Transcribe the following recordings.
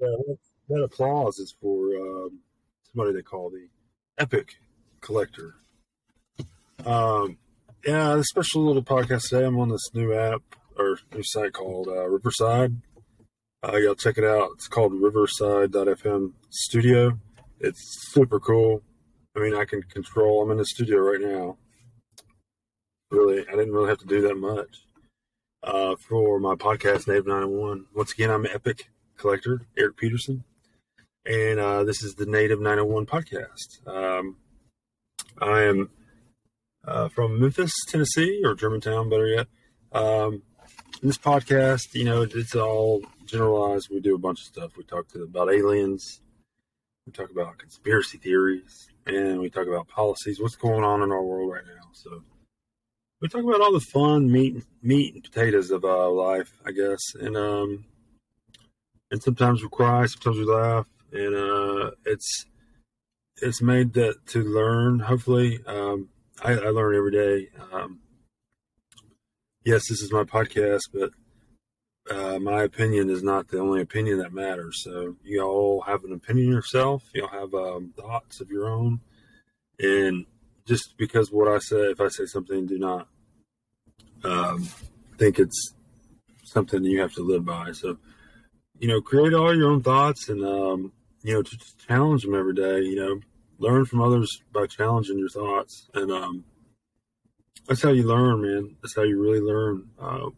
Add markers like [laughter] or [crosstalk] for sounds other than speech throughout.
that, applause is for um, somebody they call the Epic Collector. Um, yeah, a special little podcast today. I'm on this new app or new site called uh, Riverside. Uh, y'all check it out. It's called Riverside.fm Studio. It's super cool. I mean, I can control. I'm in the studio right now. Really, I didn't really have to do that much uh, for my podcast, Native 901. Once again, I'm Epic Collector, Eric Peterson, and uh, this is the Native 901 podcast. Um, I am uh, from Memphis, Tennessee, or Germantown, better yet. Um, this podcast, you know, it's all generalized. We do a bunch of stuff. We talk to, about aliens, we talk about conspiracy theories, and we talk about policies. What's going on in our world right now? So we talk about all the fun meat, meat and potatoes of uh, life, I guess, and um, and sometimes we cry, sometimes we laugh, and uh, it's it's made that to learn. Hopefully, um, I, I, learn every day. Um, yes, this is my podcast, but uh, my opinion is not the only opinion that matters. So you all have an opinion yourself. You all have um, thoughts of your own, and just because what I say, if I say something, do not um, think it's something you have to live by. So, you know, create all your own thoughts and, um, you know, challenge them every day, you know, learn from others by challenging your thoughts. And, um, that's how you learn, man. That's how you really learn. Uh,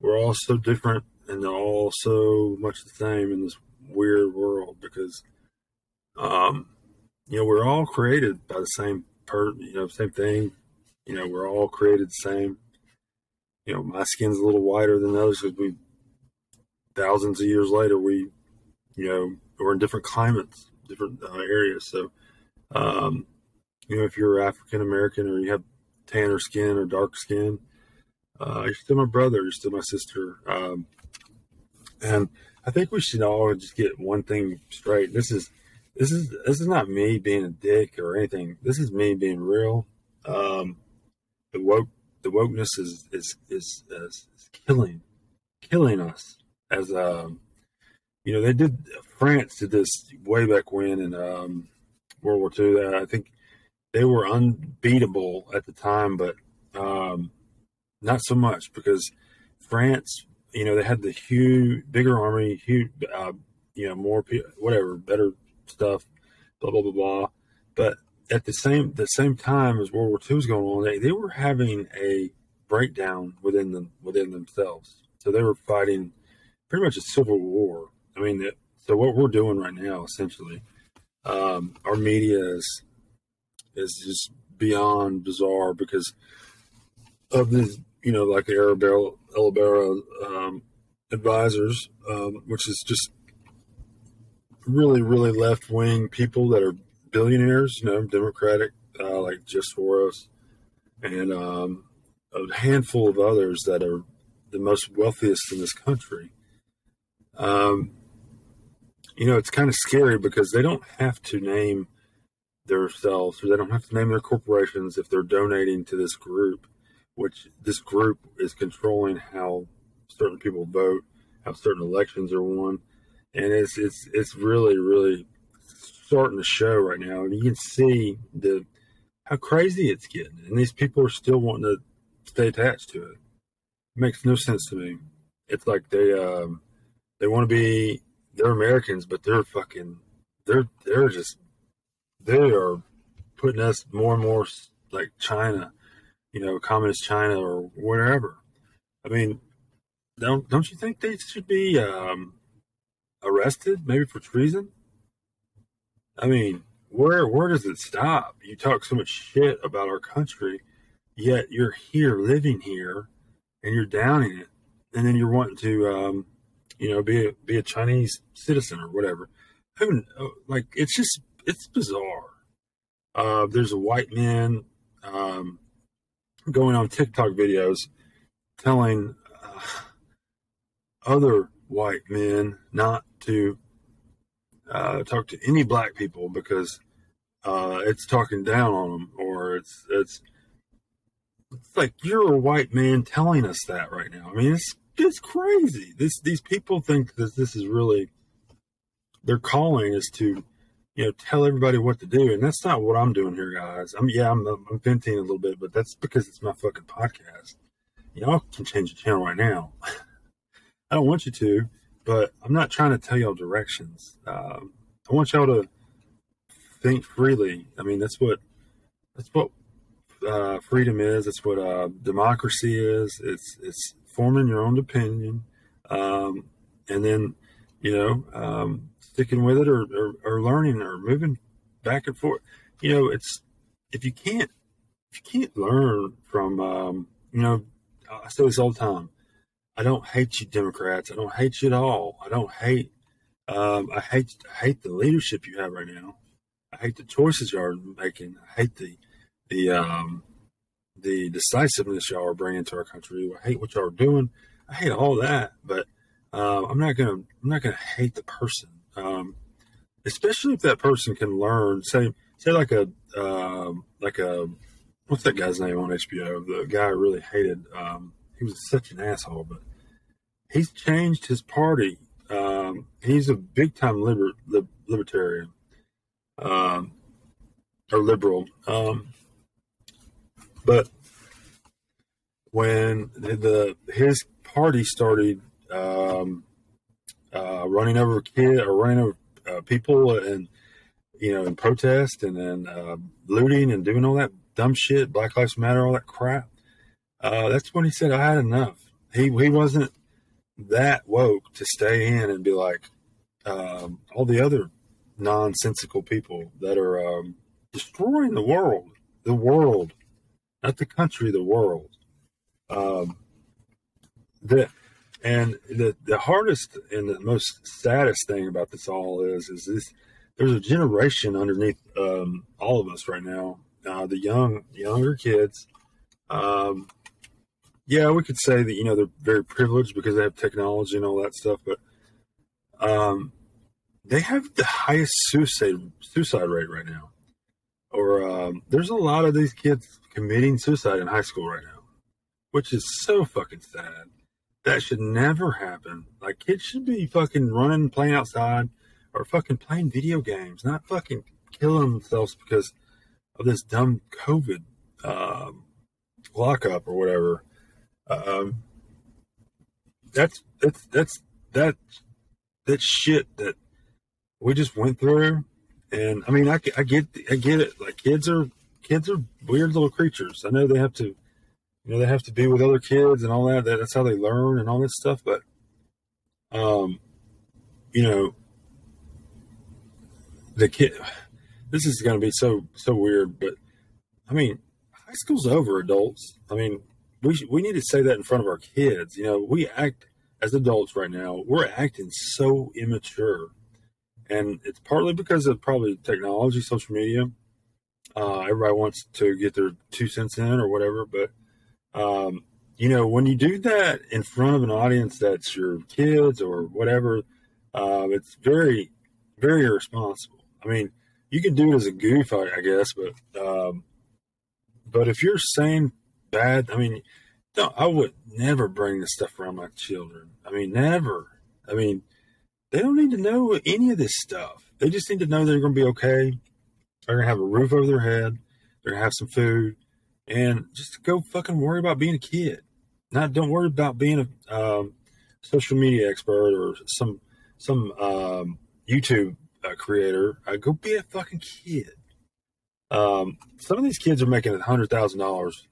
we're all so different and all so much the same in this weird world because, um, you know, we're all created by the same per, you know, same thing. You know, we're all created the same. You know, my skin's a little whiter than others because we, thousands of years later, we, you know, we're in different climates, different uh, areas. So, um, you know, if you're African American or you have tanner skin or dark skin, uh, you're still my brother, you're still my sister. Um, and I think we should all just get one thing straight. This is this is this is not me being a dick or anything. This is me being real. Um, the woke the wokeness is is is, is, is killing killing us as um you know they did France did this way back when in um, World War II. That I think they were unbeatable at the time, but um, not so much because France, you know, they had the huge, bigger army, huge, uh, you know, more whatever, better stuff, blah blah blah blah. But at the same the same time as World War II was going on, they, they were having a breakdown within them within themselves. So they were fighting pretty much a civil war. I mean, so what we're doing right now, essentially, um, our media is is just beyond bizarre because of the you know like the Arabella um, advisors, um, which is just really, really left wing people that are billionaires, you know, Democratic, uh, like Jeff Soros, and um, a handful of others that are the most wealthiest in this country. Um, you know, it's kind of scary because they don't have to name themselves or they don't have to name their corporations if they're donating to this group, which this group is controlling how certain people vote, how certain elections are won and it's it's it's really really starting to show right now, and you can see the how crazy it's getting, and these people are still wanting to stay attached to it. it makes no sense to me. It's like they um, they want to be they're Americans, but they're fucking they're they're just they are putting us more and more like China, you know, communist China or wherever. I mean, don't don't you think they should be um, arrested, maybe for treason. I mean, where where does it stop? You talk so much shit about our country, yet you're here, living here, and you're downing it, and then you're wanting to, um, you know, be a, be a Chinese citizen or whatever. Who like it's just it's bizarre. Uh, there's a white man um, going on TikTok videos telling uh, other white men not to uh, talk to any black people because uh, it's talking down on them, or it's it's it's like you're a white man telling us that right now. I mean, it's it's crazy. This these people think that this is really their calling is to, you know, tell everybody what to do, and that's not what I'm doing here, guys. I'm yeah, I'm, I'm venting a little bit, but that's because it's my fucking podcast. Y'all can change the channel right now. [laughs] I don't want you to, but I'm not trying to tell y'all directions. Um, I want y'all to think freely. I mean, that's what that's what uh, freedom is. It's what uh, democracy is. It's it's forming your own opinion, um, and then you know um, sticking with it or, or, or learning or moving back and forth. You know, it's if you can't if you can't learn from um, you know I say this all the time. I don't hate you Democrats. I don't hate you at all. I don't hate um, I hate I hate the leadership you have right now. I hate the choices you are making. I hate the the um, the decisiveness y'all are bringing to our country. I hate what y'all are doing. I hate all that, but uh, I'm not gonna I'm not gonna hate the person, um, especially if that person can learn. Say say like a uh, like a what's that guy's name on HBO? The guy I really hated. Um, he was such an asshole, but he's changed his party. Um, he's a big time liber, libertarian um, or liberal. Um, but when the his party started um, uh, running over kid or running over uh, people and you know in protest and then uh, looting and doing all that dumb shit, Black Lives Matter, all that crap. Uh, that's when he said, "I had enough." He he wasn't that woke to stay in and be like um, all the other nonsensical people that are um, destroying the world, the world, not the country, the world. Um, the and the the hardest and the most saddest thing about this all is is this there's a generation underneath um, all of us right now. Uh, the young younger kids. Um, yeah, we could say that you know they're very privileged because they have technology and all that stuff, but um, they have the highest suicide suicide rate right now. Or um, there's a lot of these kids committing suicide in high school right now, which is so fucking sad. That should never happen. Like kids should be fucking running, playing outside, or fucking playing video games, not fucking killing themselves because of this dumb COVID um, lockup or whatever. Um, that's that's that's that that shit that we just went through. And I mean, I, I get I get it. Like kids are kids are weird little creatures. I know they have to, you know, they have to be with other kids and all that. That's how they learn and all this stuff. But, um, you know, the kid. This is going to be so so weird, but I mean, high school's over, adults. I mean, we we need to say that in front of our kids. You know, we act as adults right now. We're acting so immature, and it's partly because of probably technology, social media. Uh, everybody wants to get their two cents in or whatever, but um, you know, when you do that in front of an audience that's your kids or whatever, uh, it's very, very irresponsible. I mean, you can do it as a goof, I, I guess, but um, but if you're saying bad. I mean, no, I would never bring this stuff around my children. I mean, never. I mean, they don't need to know any of this stuff. They just need to know they're going to be okay. They're to have a roof over their head. They're to have some food, and just go fucking worry about being a kid. Not don't worry about being a um, social media expert or some some um, YouTube uh, creator. Uh, go be a fucking kid. Um, some of these kids are making hundred thousand dollars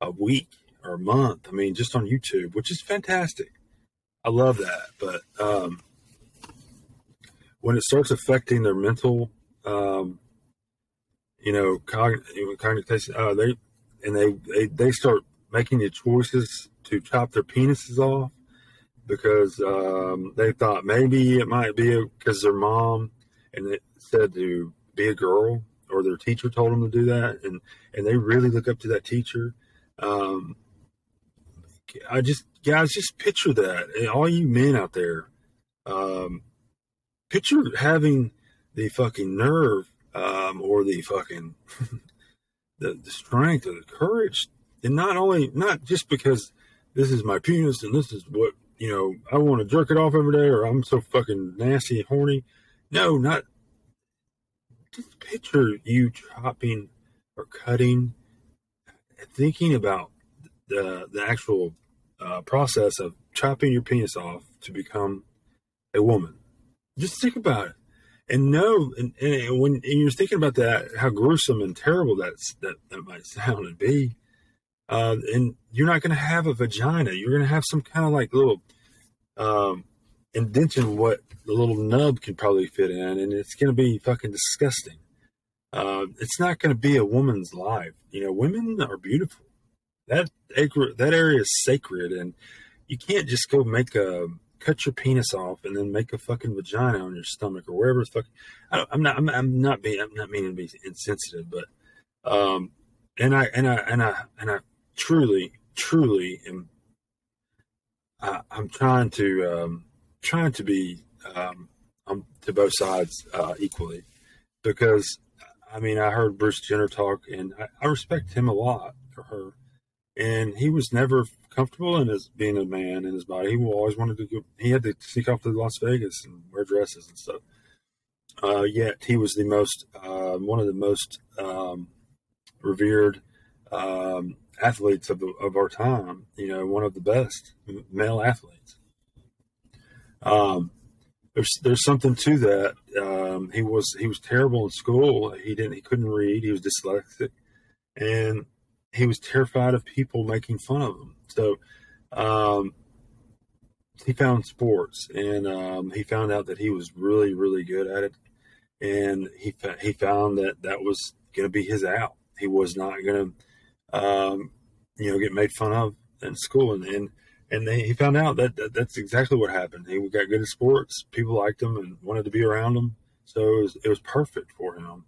a week or a month. I mean, just on YouTube, which is fantastic. I love that. But um, when it starts affecting their mental, um, you know, cognition, uh, they and they, they they start making the choices to chop their penises off because um, they thought maybe it might be because their mom and it said to be a girl or their teacher told them to do that and and they really look up to that teacher um, I just, guys, just picture that. and All you men out there, um, picture having the fucking nerve um, or the fucking [laughs] the, the strength or the courage, and not only not just because this is my penis and this is what you know I want to jerk it off every day or I'm so fucking nasty and horny. No, not just picture you chopping or cutting, thinking about the the actual uh, process of chopping your penis off to become a woman. Just think about it, and know, and, and when and you're thinking about that, how gruesome and terrible that's that that might sound and be. Uh, and you're not going to have a vagina. You're going to have some kind of like little um, indention what the little nub can probably fit in, and it's going to be fucking disgusting. Uh, it's not going to be a woman's life. You know, women are beautiful. That acre, that area is sacred, and you can't just go make a cut your penis off and then make a fucking vagina on your stomach or wherever the fuck. I, am not. I'm, I'm, not being. I'm not meaning to be insensitive, but um, and I and I and I and I truly, truly am. I, I'm trying to um, trying to be um, um, to both sides uh, equally because I mean I heard Bruce Jenner talk and I, I respect him a lot for her, and he was never comfortable in his being a man in his body. He always wanted to go. He had to sneak off to Las Vegas and wear dresses and stuff. Uh, yet he was the most uh, one of the most um, revered um, athletes of, the, of our time. You know, one of the best male athletes. Um, there's there's something to that. Um, he was he was terrible in school. He didn't he couldn't read. He was dyslexic, and he was terrified of people making fun of him. So um, he found sports, and um, he found out that he was really really good at it, and he he found that that was going to be his out. He was not going to um, you know get made fun of in school, and and and they, he found out that, that, that's exactly what happened. He got good at sports. People liked him and wanted to be around him. So it was, it was perfect for him.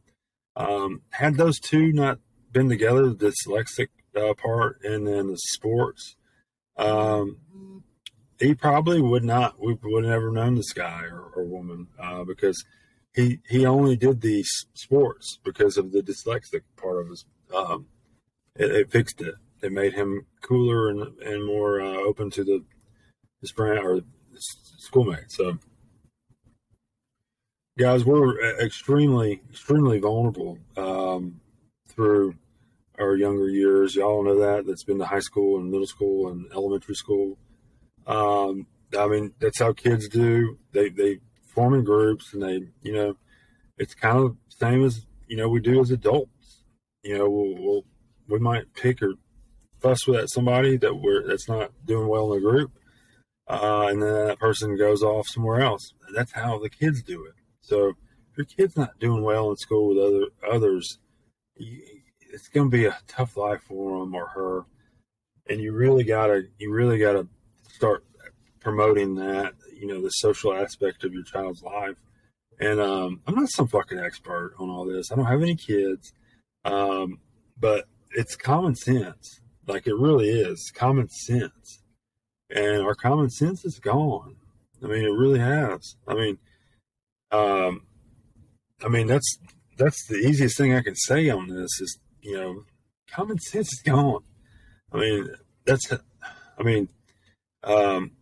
Um, had those two not been together, the dyslexic uh, part and then the sports, um, he probably would not, we would have never known this guy or, or woman uh, because he he only did these sports because of the dyslexic part of his. Um, it, it fixed it it made him cooler and and more uh, open to the his friend or his schoolmates. So, guys, we're extremely extremely vulnerable um, through our younger years. Y'all know that. That's been to high school and middle school and elementary school. Um, I mean, that's how kids do. They they form in groups and they you know it's kind of same as you know we do as adults. You know, we'll, we'll we might pick or fuss with somebody that we're that's not doing well in the group, uh, and then that person goes off somewhere else. That's how the kids do it. So if your kid's not doing well in school with other others, you, it's going to be a tough life for him or her, and you really gotta you really gotta start promoting that you know the social aspect of your child's life. And um, I'm not some fucking expert on all this. I don't have any kids, um, but it's common sense. Like it really is common sense. And our common sense is gone. I mean, it really has. I mean, um, I mean, that's, that's the easiest thing I can say on this is, you know, common sense is gone. I mean, that's, I mean, um,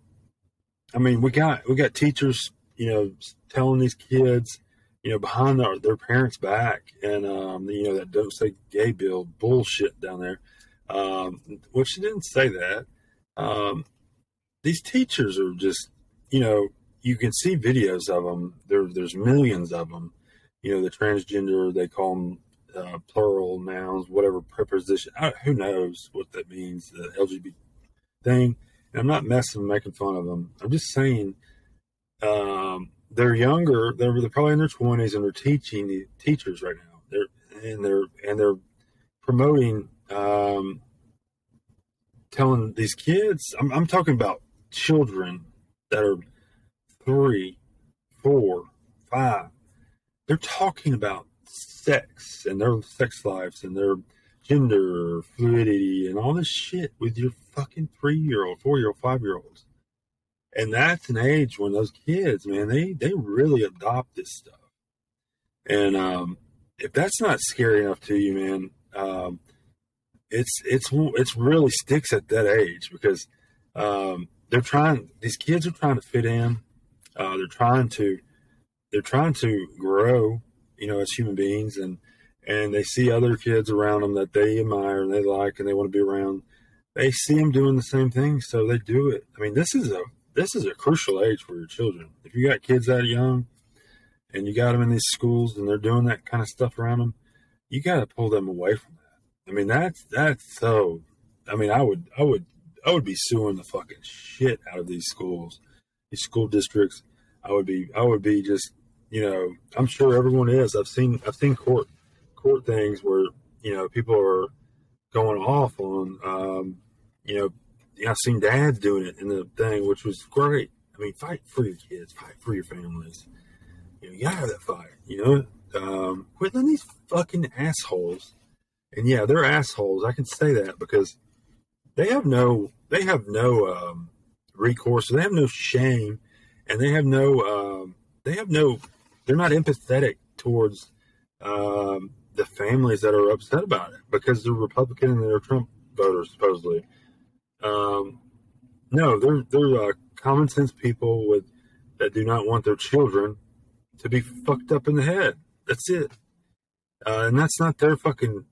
I mean, we got, we got teachers, you know, telling these kids, you know, behind their, their parents' back and, um, you know, that don't say gay bill bullshit down there um, well, she didn't say that. Um, these teachers are just, you know, you can see videos of them. There, there's millions of them. You know, the transgender, they call them uh, plural nouns, whatever preposition. I, who knows what that means, the LGBT thing. And I'm not messing, making fun of them. I'm just saying um, they're younger. They're, they're probably in their 20s and they're teaching the teachers right now. They're and they're and they're promoting um, telling these kids, I'm, I'm talking about children that are three, four, five. They're talking about sex and their sex lives and their gender fluidity and all this shit with your fucking three year old, four year old, five year olds. And that's an age when those kids, man, they they really adopt this stuff. And um, if that's not scary enough to you, man, um, it's it's it's really sticks at that age because um, they're trying. These kids are trying to fit in. Uh, they're trying to they're trying to grow, you know, as human beings, and and they see other kids around them that they admire and they like and they want to be around. They see them doing the same thing, so they do it. I mean, this is a this is a crucial age for your children. If you got kids that young, and you got them in these schools and they're doing that kind of stuff around them, you got to pull them away from that. I mean, that's that's so. I mean, I would I would I would be suing the fucking shit out of these schools, these school districts. I would be I would be just you know I'm sure everyone is. I've seen I've seen court court things where you know people are going off on um, you know I've seen dads doing it in the thing, which was great. I mean, fight for your kids, fight for your families. You know, you gotta have that fight. You know, um, quit letting these fucking assholes. And yeah, they're assholes. I can say that because they have no they have no um, recourse. They have no shame, and they have no um, they have no they're not empathetic towards um, the families that are upset about it because they're Republican and they're Trump voters supposedly. Um, no, they're they're uh, common sense people with that do not want their children to be fucked up in the head. That's it. Uh, and that's not their fucking.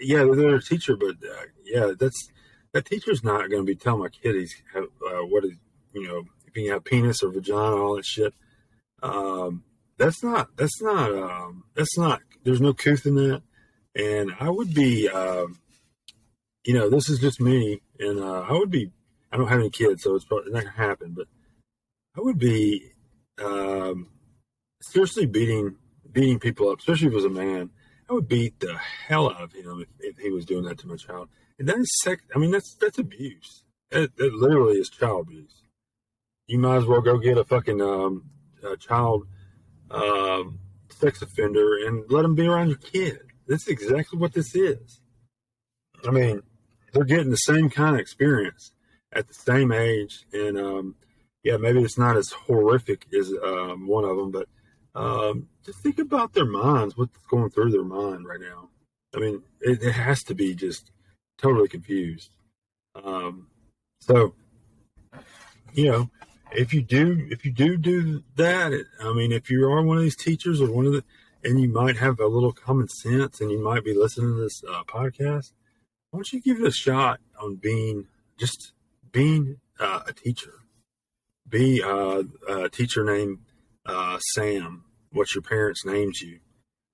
Yeah, they're a teacher, but uh, yeah, that's that teacher's not going to be telling my kid he's uh, what is you know if he have penis or vagina all that shit. Um, that's not that's not um, that's not. There's no truth in that, and I would be. Um, you know, this is just me, and uh, I would be. I don't have any kids, so it's probably not gonna happen. But I would be um, seriously beating beating people up, especially if it was a man. I would beat the hell out of him if, if he was doing that to my child. And that is sex. I mean, that's that's abuse. That, that literally is child abuse. You might as well go get a fucking um, a child um, sex offender and let them be around your kid. That's exactly what this is. I mean, they're getting the same kind of experience at the same age, and um, yeah, maybe it's not as horrific as um, one of them, but um, just think about their minds, what's going through their mind right now. I mean, it, it has to be just totally confused. Um, so, you know, if you do, if you do do that, I mean, if you are one of these teachers or one of the, and you might have a little common sense and you might be listening to this uh, podcast, why don't you give it a shot on being just being uh, a teacher? Be uh, a teacher named uh, Sam, what your parents named you,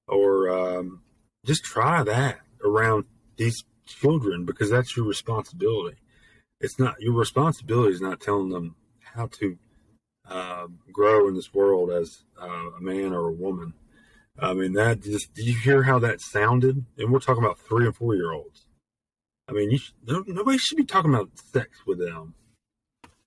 or um, just try that around these children because that's your responsibility. It's not your responsibility is not telling them how to uh, grow in this world as uh, a man or a woman. I mean, that just did you hear how that sounded? And we're talking about three and four year olds. I mean, you nobody should be talking about sex with them.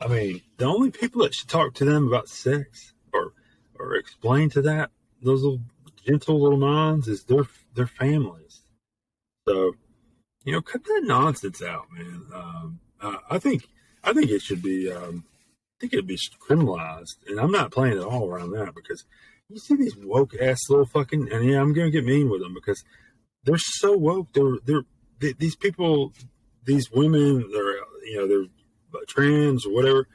I mean, the only people that should talk to them about sex or or explain to that those little gentle little minds is their their families. So, you know, cut that nonsense out, man. Um, uh, I think I think it should be. Um, think it'd be criminalized, and I'm not playing at all around that because you see these woke ass little fucking, and yeah, I'm gonna get mean with them because they're so woke. They're they're they, these people, these women, they're you know they're uh, trans or whatever.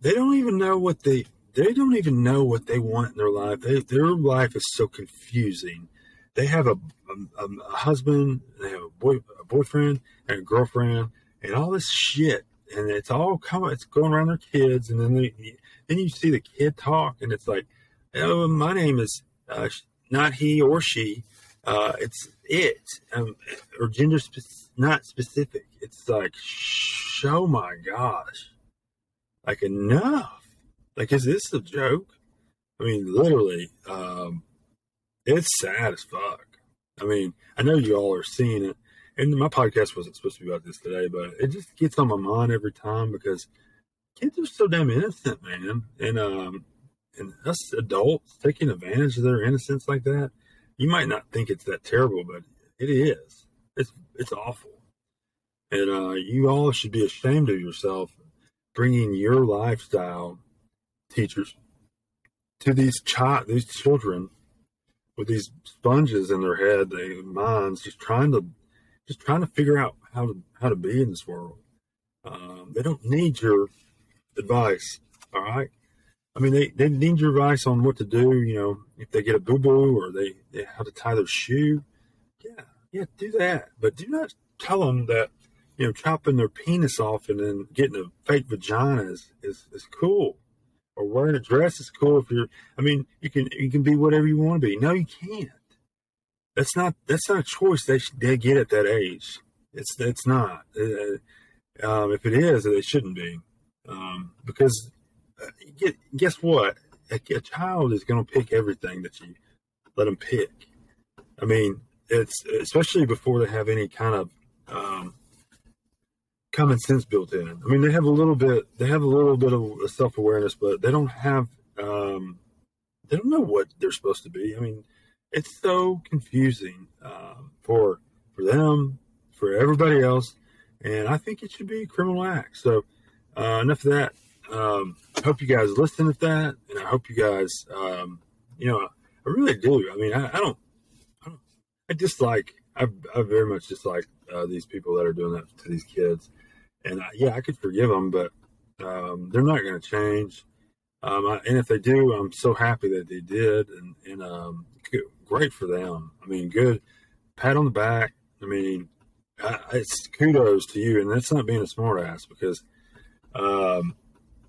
They don't even know what they they don't even know what they want in their life. They, their life is so confusing. They have a, a, a husband, they have a, boy, a boyfriend and a girlfriend, and all this shit, and it's all coming. It's going around their kids, and then they, then you see the kid talk, and it's like, oh, my name is uh, not he or she. Uh, it's it, um, or gender spe- not specific. It's like, oh my gosh, like enough like, is this a joke? I mean, literally, um, it's sad as fuck. I mean, I know you all are seeing it, and my podcast wasn't supposed to be about this today, but it just gets on my mind every time because kids are so damn innocent, man, and um, and us adults taking advantage of their innocence like that. You might not think it's that terrible, but it is. It's it's awful, and uh, you all should be ashamed of yourself bringing your lifestyle teachers to these child these children with these sponges in their head, their minds, just trying to just trying to figure out how to how to be in this world. Um, they don't need your advice. All right, I mean, they, they need your advice on what to do. You know, if they get a boo boo or they, they how to tie their shoe. Yeah, yeah, do that. But do not tell them that you know chopping their penis off and then getting a fake vagina is is, is cool. Or wearing a dress is cool if you're. I mean, you can you can be whatever you want to be. No, you can't. That's not that's not a choice they they get at that age. It's it's not. Uh, um, if it is, it shouldn't be. Um, because get, guess what? A, a child is going to pick everything that you let them pick. I mean, it's especially before they have any kind of um, common sense built in. I mean, they have a little bit, they have a little bit of self awareness, but they don't have, um, they don't know what they're supposed to be. I mean, it's so confusing um, for for them, for everybody else, and I think it should be a criminal act. So, uh, enough of that. Um, I hope you guys listen to that, and I hope you guys, um, you know, I really do. I mean, I, I, don't, I don't, I dislike, I, I very much dislike uh, these people that are doing that to these kids, and I, yeah, I could forgive them, but um, they're not going to change. Um, I, and if they do, I'm so happy that they did, and, and um, great for them. I mean, good pat on the back. I mean, it's kudos to you, and that's not being a smartass because um,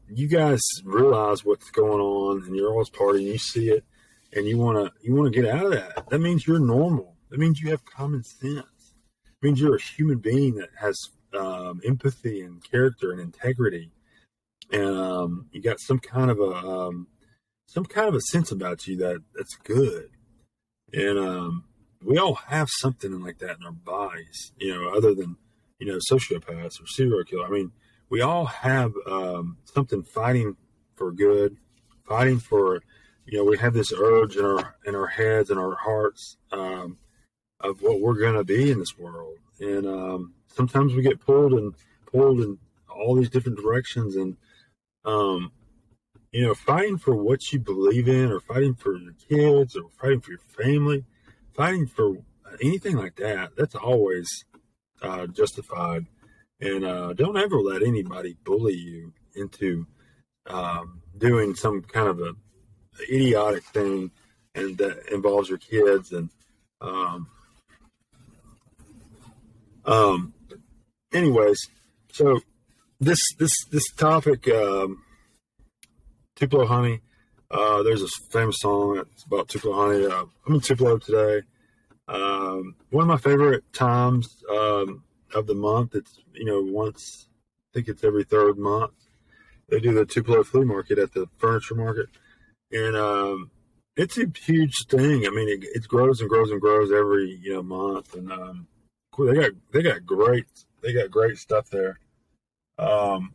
you guys realize what's going on and you're always partying, you see it, and you want to you want to get out of that. That means you're normal. That means you have common sense. It means you're a human being that has um, empathy and character and integrity, and um, you got some kind of a um, some kind of a sense about you that that's good. And um, we all have something like that in our bodies, you know, other than you know sociopaths or serial killer. I mean we all have um, something fighting for good, fighting for, you know, we have this urge in our in our heads and our hearts um, of what we're going to be in this world, and um, sometimes we get pulled and pulled in all these different directions, and um, you know, fighting for what you believe in, or fighting for your kids, or fighting for your family, fighting for anything like that. That's always uh, justified and uh, don't ever let anybody bully you into um, doing some kind of a idiotic thing and that involves your kids and um, um anyways so this this this topic um tupelo honey uh there's a famous song that's about tupelo honey uh, i'm in tupelo today um one of my favorite times um of the month. It's you know once I think it's every third month. They do the Tupelo flea market at the furniture market, and um, it's a huge thing. I mean, it, it, grows and grows and grows every you know month, and um, they got they got great they got great stuff there. Um,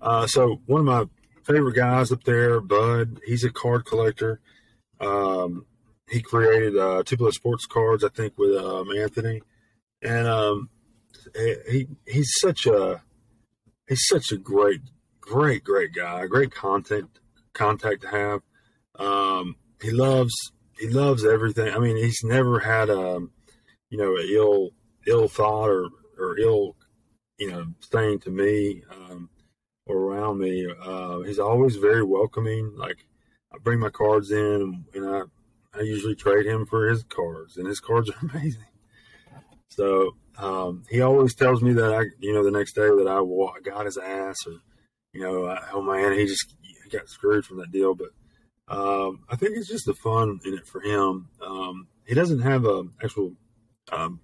uh, so one of my favorite guys up there, Bud, he's a card collector. Um, he created uh, Tupelo sports cards, I think, with um, Anthony, and um, he he's such a he's such a great, great, great guy, great content contact to have. Um, he loves he loves everything. I mean, he's never had a um, you know a ill ill thought or or ill you know thing to me um, around me. Uh, he's always very welcoming. Like I bring my cards in and I I usually trade him for his cards, and his cards are [laughs] amazing. So um, he always tells me that I, you know, the next day that I got his ass, or you know, I, oh man, he just he got screwed from that deal. But um, I think it's just the fun in it for him. Um, he doesn't have a actual, um,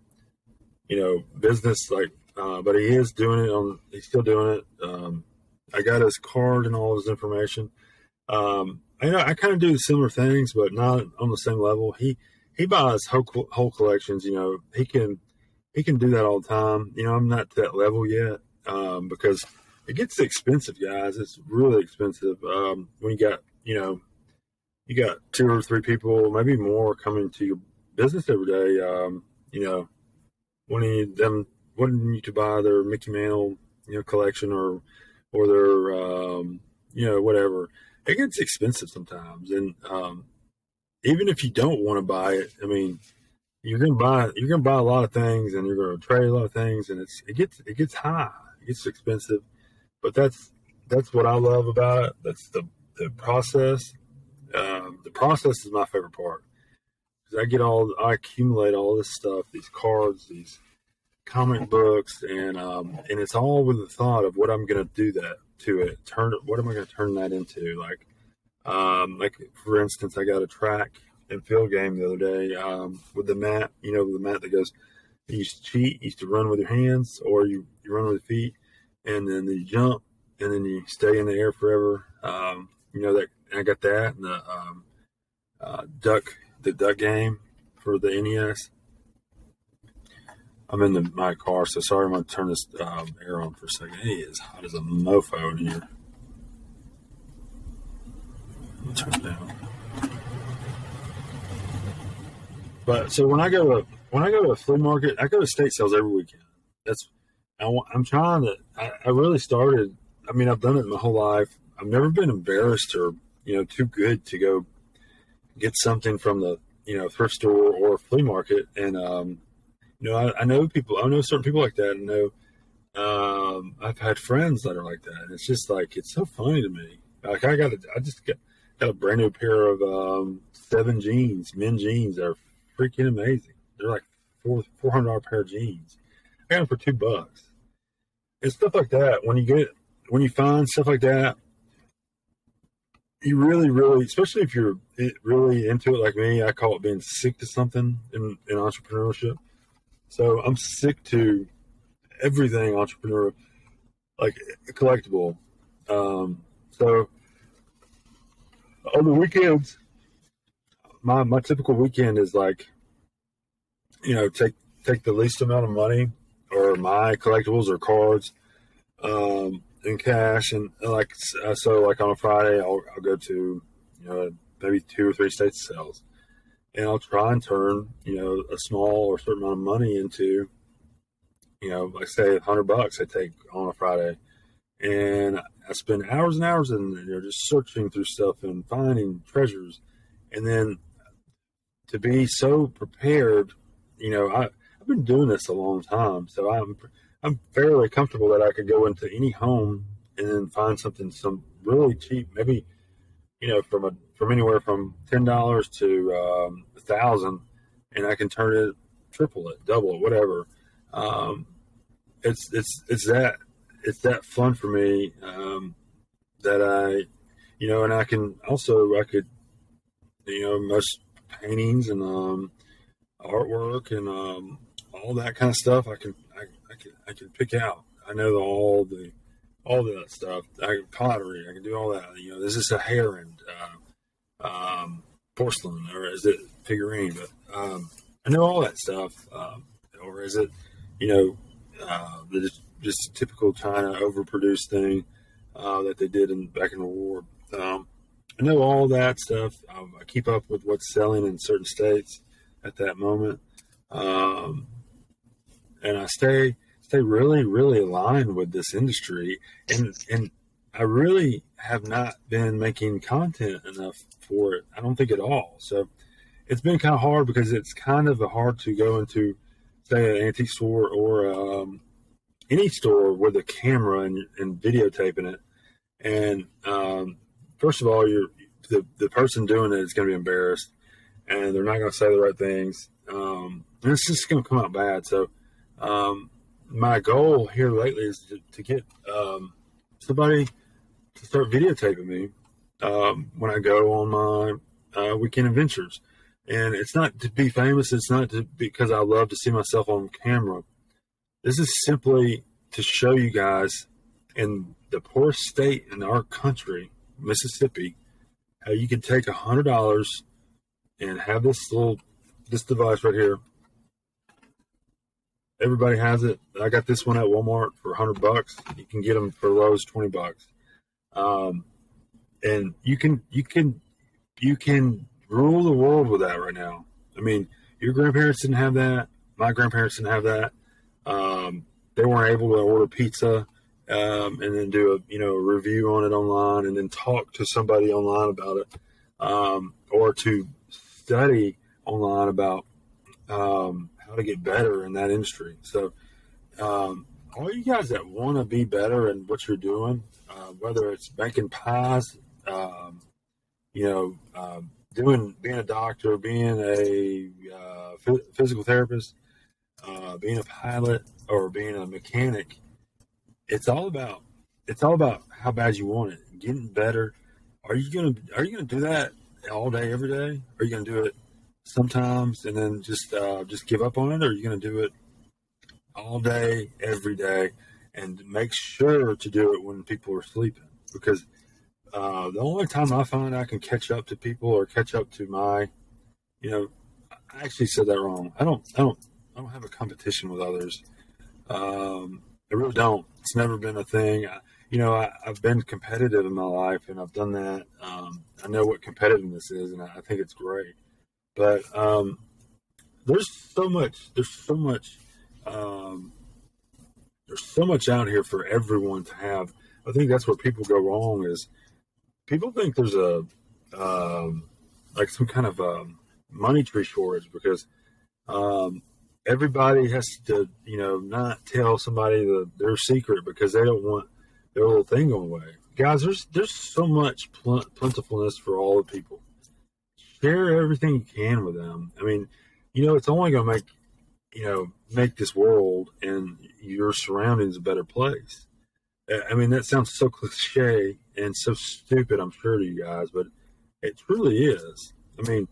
you know, business like, uh, but he is doing it on. He's still doing it. I got his card and all his information. Um, I know I kind of do similar things, but not on the same level. He he buys whole whole collections. You know, he can he can do that all the time. You know, I'm not to that level yet um, because it gets expensive, guys. It's really expensive um, when you got you know you got two or three people, maybe more, coming to your business every day. Um, you know, wanting them wanting you to buy their Mickey Mantle you know collection or or their um, you know whatever it gets expensive sometimes. And um, even if you don't want to buy it, I mean, you're gonna buy you're gonna buy a lot of things, and you're gonna trade a lot of things, and it's it gets it gets high, it gets expensive. But that's that's what I love about it. That's the the process. Um, the process is my favorite part because I get all I accumulate all this stuff, these cards, these comic books, and um, and it's all with the thought of what I'm to do that to it. Turn what am I to turn that into? Like, um, like for instance, I got a track and field game the other day um, with the mat. You know, the mat that goes. You used to cheat. You used to run with your hands, or you you run with your feet, and then you jump, and then you stay in the air forever. Um, you know that I got that and the um, uh, duck the duck game for the NES. I'm in the, my car, so sorry. I'm going to turn this um, air on for a second. It is hot as a mofo in here. Turn it down. But so when I go to when I go to a flea market, I go to state sales every weekend. That's I, am trying to. I, I really started. I mean, I've done it my whole life. I've never been embarrassed or you know too good to go get something from the you know thrift store or flea market. And um, you know, I, I know people. I know certain people like that. And know um, I've had friends that are like that. And it's just like it's so funny to me. Like I got, a, I just got, got a brand new pair of um, seven jeans, men jeans. They're freaking amazing. They're like four four hundred dollar pair of jeans. I got them for two bucks. And stuff like that. When you get when you find stuff like that, you really, really, especially if you're really into it like me, I call it being sick to something in, in entrepreneurship. So I'm sick to everything entrepreneur, like collectible. Um, so on the weekends, my my typical weekend is like, you know, take take the least amount of money or my collectibles or cards, um, in cash, and, like uh, so, like on a Friday, I'll, I'll go to you know maybe two or three state sales, and I'll try and turn you know a small or certain amount of money into you know like say a hundred bucks I take on a Friday, and I spend hours and hours in you know just searching through stuff and finding treasures, and then to be so prepared, you know I I've been doing this a long time, so I'm I'm fairly comfortable that I could go into any home and then find something some really cheap, maybe you know from a from anywhere from ten dollars to um, a thousand, and I can turn it, triple it, double it, whatever. Um, it's it's it's that it's that fun for me um, that I, you know, and I can also I could, you know, most paintings and um, artwork and um, all that kind of stuff. I can I, I can I can pick out. I know all the all that stuff. I pottery. I can do all that. You know, this is a heron, uh, um, porcelain, or is it figurine? But um, I know all that stuff. Um, or is it, you know, uh, the, just typical China overproduced thing uh, that they did in back in the war. Um, I know all that stuff. Um, I keep up with what's selling in certain states at that moment. Um, and I stay stay really really aligned with this industry, and and I really have not been making content enough for it. I don't think at all. So it's been kind of hard because it's kind of hard to go into say an antique store or um, any store with a camera and, and videotaping it. And um, first of all, you're the, the person doing it is going to be embarrassed and they're not going to say the right things. Um, and it's just going to come out bad. So um, my goal here lately is to, to get um, somebody to start videotaping me um, when I go on my uh, weekend adventures. And it's not to be famous. It's not to, because I love to see myself on camera. This is simply to show you guys in the poorest state in our country, Mississippi, how you can take a hundred dollars and have this little this device right here everybody has it. I got this one at Walmart for hundred bucks. You can get them for Lowe's twenty bucks. Um, and you can you can you can rule the world with that right now. I mean, your grandparents didn't have that. My grandparents didn't have that. Um, they weren't able to order pizza um, and then do a you know a review on it online and then talk to somebody online about it um, or to study online about um, how to get better in that industry. So um, all you guys that want to be better in what you're doing, uh, whether it's making pies, um, you know, um, doing being a doctor, being a uh, physical therapist, uh, being a pilot, or being a mechanic, it's all about it's all about how bad you want it, getting better. Are you gonna Are you gonna do that all day, every day? Are you gonna do it sometimes and then just uh, just give up on it, or are you gonna do it all day, every day, and make sure to do it when people are sleeping? Because uh, the only time I find I can catch up to people or catch up to my, you know, I actually said that wrong. I don't, I don't, I don't have a competition with others. Um, I really don't. It's never been a thing. I, you know, I, have been competitive in my life, and I've done that. Um, I know what competitiveness is, and I, I think it's great. But um, there's so much. There's so much. Um, there's so much out here for everyone to have. I think that's where people go wrong. Is people think there's a um, like some kind of um, money tree shortage because um, everybody has to, you know, not tell somebody the, their secret because they don't want their little thing going away. Guys, there's there's so much pl- plentifulness for all the people. Share everything you can with them. I mean, you know, it's only going to make you know make this world and your surroundings a better place. Uh, I mean, that sounds so [laughs] cliche and so stupid, I'm sure to you guys, but it truly is. I mean,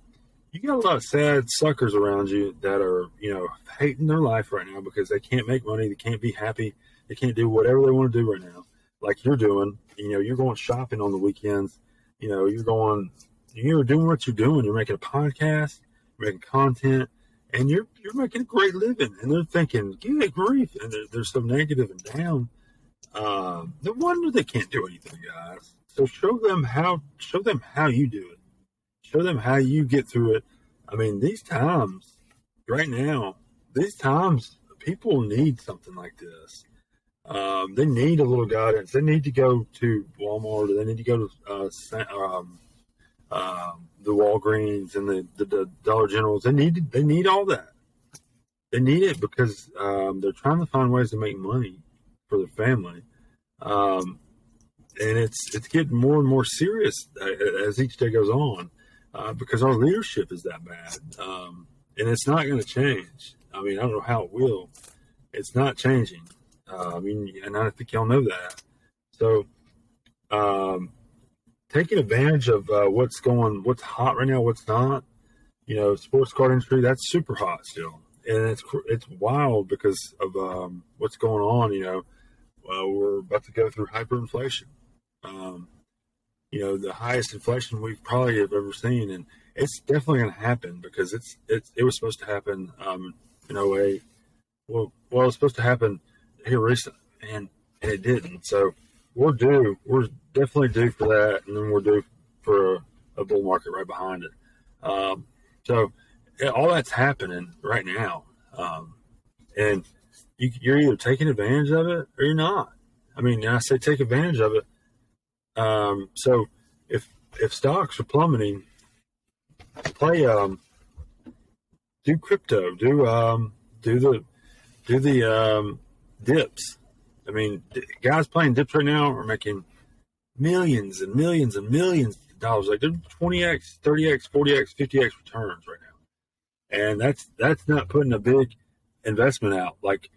you got a lot of sad suckers around you that are, you know, hating their life right now because they can't make money, they can't be happy, they can't do whatever they want to do right now, like you're doing. You know, you're going shopping on the weekends. You know, you're going, you're doing what you're doing. You're making a podcast, you're making content, and you're you're making a great living. And they're thinking, "Good grief!" And they're, they're so negative and down um, no wonder they can't do anything, guys. So show them how show them how you do it. Show them how you get through it. I mean, these times right now, these times people need something like this. Um, they need a little guidance. They need to go to Walmart or they need to go to uh, um, um, the Walgreens and the, the, the, Dollar Generals. They need they need all that. They need it because um, they're trying to find ways to make money for their family. Um, and it's it's getting more and more serious as each day goes on uh, because our leadership is that bad, um, and it's not going to change. I mean, I don't know how it will. It's not changing. Uh, I mean, and I think y'all know that. So, um, taking advantage of uh, what's going, what's hot right now, what's not. You know, sports card industry that's super hot still, and it's it's wild because of um, what's going on. You know, uh, we're about to go through hyperinflation. Um, you know, the highest inflation we probably have ever seen, and it's definitely going to happen because it's it's it was supposed to happen um, in 08. Well, well, it was supposed to happen here recently, and, and it didn't. So we're due. We're definitely due for that, and then we're due for a, a bull market right behind it. Um, so all that's happening right now, um, and you, are either taking advantage of it or you're not. I mean, I say take advantage of it. Um, so if if stocks are plummeting, play um, do crypto, do um, do the do the um, dips. I mean, guys playing dips right now are making millions and millions and millions of dollars. Like they're 20x, 30x, 40x, 50x returns right now, and that's that's not putting a big investment out. Like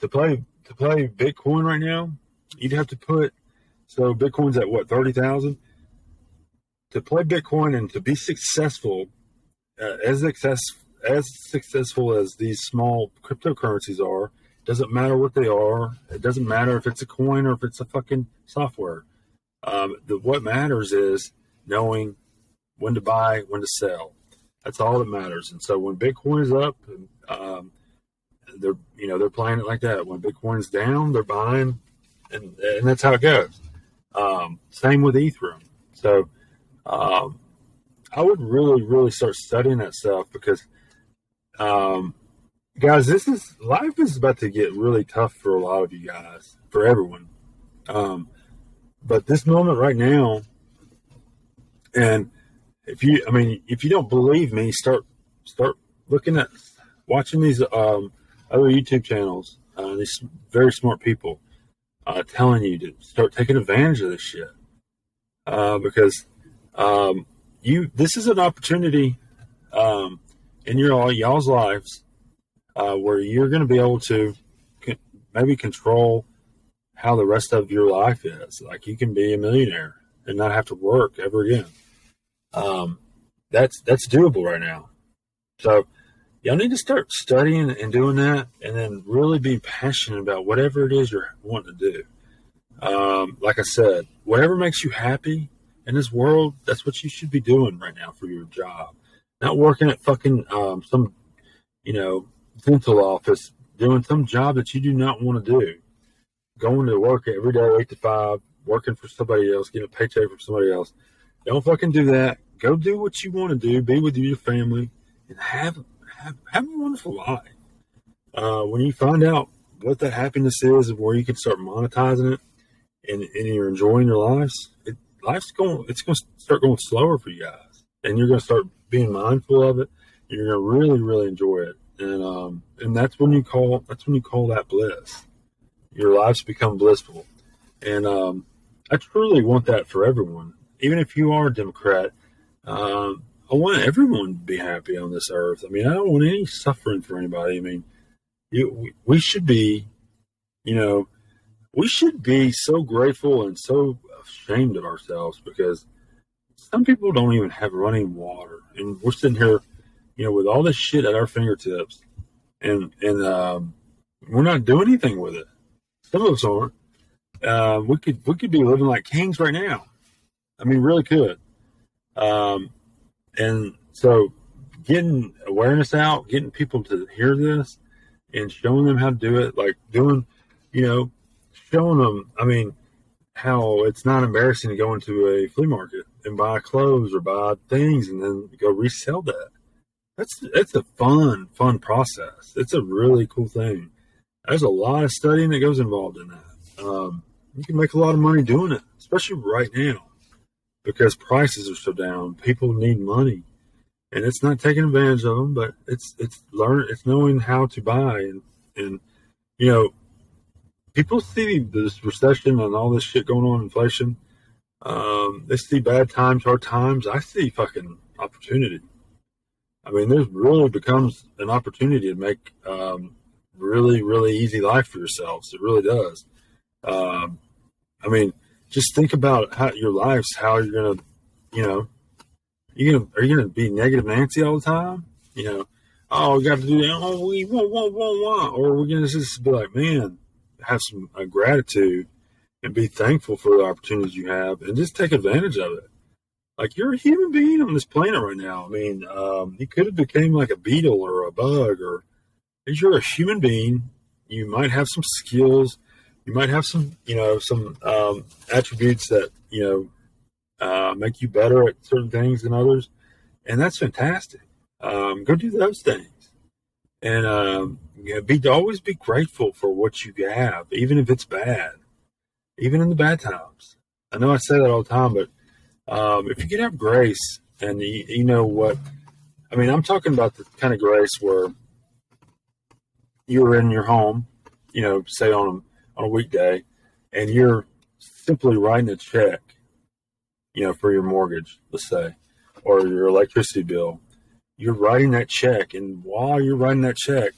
to play to play Bitcoin right now, you'd have to put so Bitcoin's at what thirty thousand. To play Bitcoin and to be successful, uh, as success as successful as these small cryptocurrencies are, doesn't matter what they are. It doesn't matter if it's a coin or if it's a fucking software. Um, the, what matters is knowing when to buy, when to sell. That's all that matters. And so when Bitcoin is up, um, they're you know they're playing it like that. When Bitcoin's down, they're buying, and and that's how it goes. Um, same with Ethereum. So um, I would really really start studying that stuff because um, guys, this is life is about to get really tough for a lot of you guys, for everyone. Um, but this moment right now, and if you, I mean, if you don't believe me, start start looking at watching these um, other YouTube channels. uh, these very smart people uh, telling you to start taking advantage of this shit uh, because um, you this is an opportunity um, in your all y'all's lives uh, where you're going to be able to maybe control how the rest of your life is. Like you can be a millionaire and not have to work ever again. Um, that's that's doable right now. So y'all need to start studying and doing that, and then really be passionate about whatever it is you're wanting to do. Um, like I said, whatever makes you happy in this world, that's what you should be doing right now for your job. Not working at fucking um, some, you know, dental office doing some job that you do not want to do. Going to work every day, eight to five, working for somebody else, getting a paycheck from somebody else. Don't fucking do that. Go do what you want to do. Be with your family and have have, have a wonderful life. Uh, when you find out what that happiness is and where you can start monetizing it and, and you're enjoying your lives, it, life's going, it's going to start going slower for you guys. And you're going to start being mindful of it. You're going to really, really enjoy it. And, um, and that's when you call, that's when you call that bliss. Your lives become blissful. And, um, I truly want that for everyone. Even if you are a Democrat, um, I want everyone to be happy on this earth. I mean, I don't want any suffering for anybody. I mean, you, we should be, you know, we should be so grateful and so ashamed of ourselves because some people don't even have running water, and we're sitting here, you know, with all this shit at our fingertips, and and um, we're not doing anything with it. Some of us aren't. Uh, we could we could be living like kings right now. I mean, really could. Um, and so getting awareness out, getting people to hear this and showing them how to do it, like doing, you know, showing them, I mean, how it's not embarrassing to go into a flea market and buy clothes or buy things and then go resell that. That's that's a fun, fun process. It's a really cool thing. There's a lot of studying that goes involved in that. Um, you can make a lot of money doing it, especially right now because prices are so down. People need money, and it's not taking advantage of them, but it's it's learn it's knowing how to buy and and you know people see this recession and all this shit going on, inflation. Um, they see bad times, hard times. I see fucking opportunity. I mean, this really becomes an opportunity to make um, really, really easy life for yourselves. It really does. Um, I mean, just think about how your lives, how you're gonna, you know, you gonna are you gonna be negative Nancy all the time? You know, oh, we got to do that. Oh, we want, want, want, want, or we're gonna just be like, man, have some uh, gratitude and be thankful for the opportunities you have, and just take advantage of it. Like you're a human being on this planet right now. I mean, um, you could have became like a beetle or a bug, or as you're a human being. You might have some skills you might have some, you know, some um, attributes that you know uh, make you better at certain things than others, and that's fantastic. Um, go do those things, and um, you know, be always be grateful for what you have, even if it's bad, even in the bad times. I know I say that all the time, but um, if you can have grace, and you, you know what, I mean, I'm talking about the kind of grace where you're in your home, you know, say on on a weekday and you're simply writing a check, you know, for your mortgage, let's say, or your electricity bill, you're writing that check. And while you're writing that check,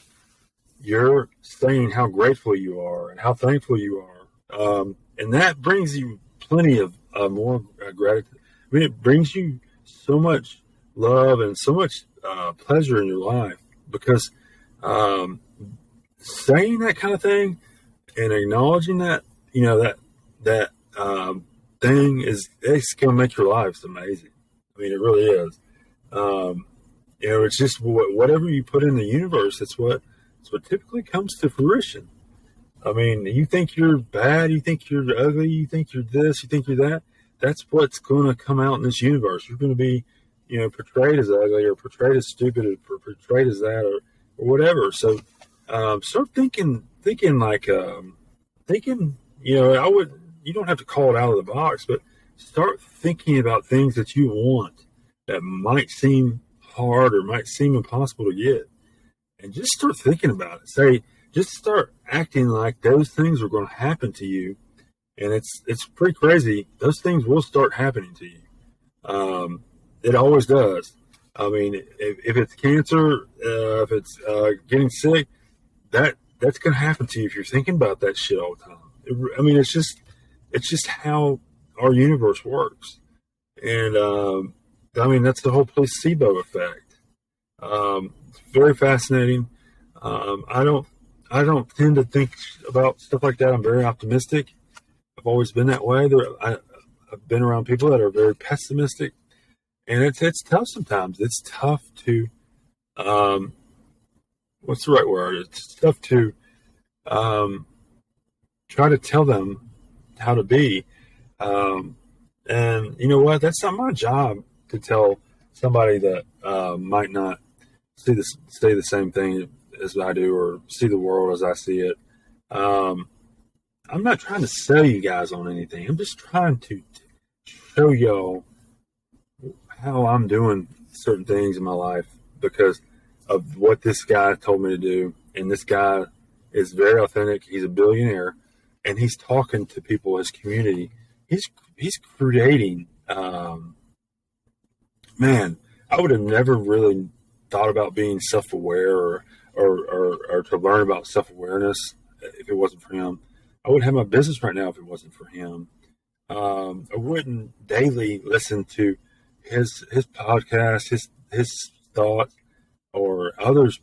you're saying how grateful you are and how thankful you are. Um, and that brings you plenty of uh, more uh, gratitude. I mean, it brings you so much love and so much uh, pleasure in your life because um, saying that kind of thing and acknowledging that, you know, that that um, thing is it's gonna make your lives amazing. I mean, it really is. Um, you know, it's just whatever you put in the universe. It's what it's what typically comes to fruition. I mean, you think you're bad, you think you're ugly, you think you're this, you think you're that. That's what's going to come out in this universe. You're going to be, you know, portrayed as ugly or portrayed as stupid or portrayed as that or, or whatever. So um, start thinking thinking like um, thinking. You know, I would. You don't have to call it out of the box, but start thinking about things that you want that might seem hard or might seem impossible to get, and just start thinking about it. Say, just start acting like those things are going to happen to you. And it's it's pretty crazy. Those things will start happening to you. Um, it always does. I mean, if, if it's cancer, uh, if it's uh, getting sick, that that's to happen to you if you're thinking about that shit all the time. It, I mean, it's just it's just how our universe works, and um, I mean that's the whole placebo effect. Um, it's very fascinating. Um, I don't I don't tend to think about stuff like that. I'm very optimistic. I've always been that way. There, I, I've been around people that are very pessimistic, and it's it's tough sometimes. It's tough to, um, what's the right word? It's tough to, um, try to tell them how to be. Um, and you know what? That's not my job to tell somebody that uh, might not see this say the same thing as I do or see the world as I see it. Um, I'm not trying to sell you guys on anything. I'm just trying to show y'all how I'm doing certain things in my life because of what this guy told me to do. And this guy is very authentic. He's a billionaire and he's talking to people, his community. He's, he's creating, um, man, I would have never really thought about being self aware or, or, or, or, to learn about self awareness if it wasn't for him. I wouldn't have my business right now if it wasn't for him. Um, I wouldn't daily listen to his his podcast, his his thoughts, or others.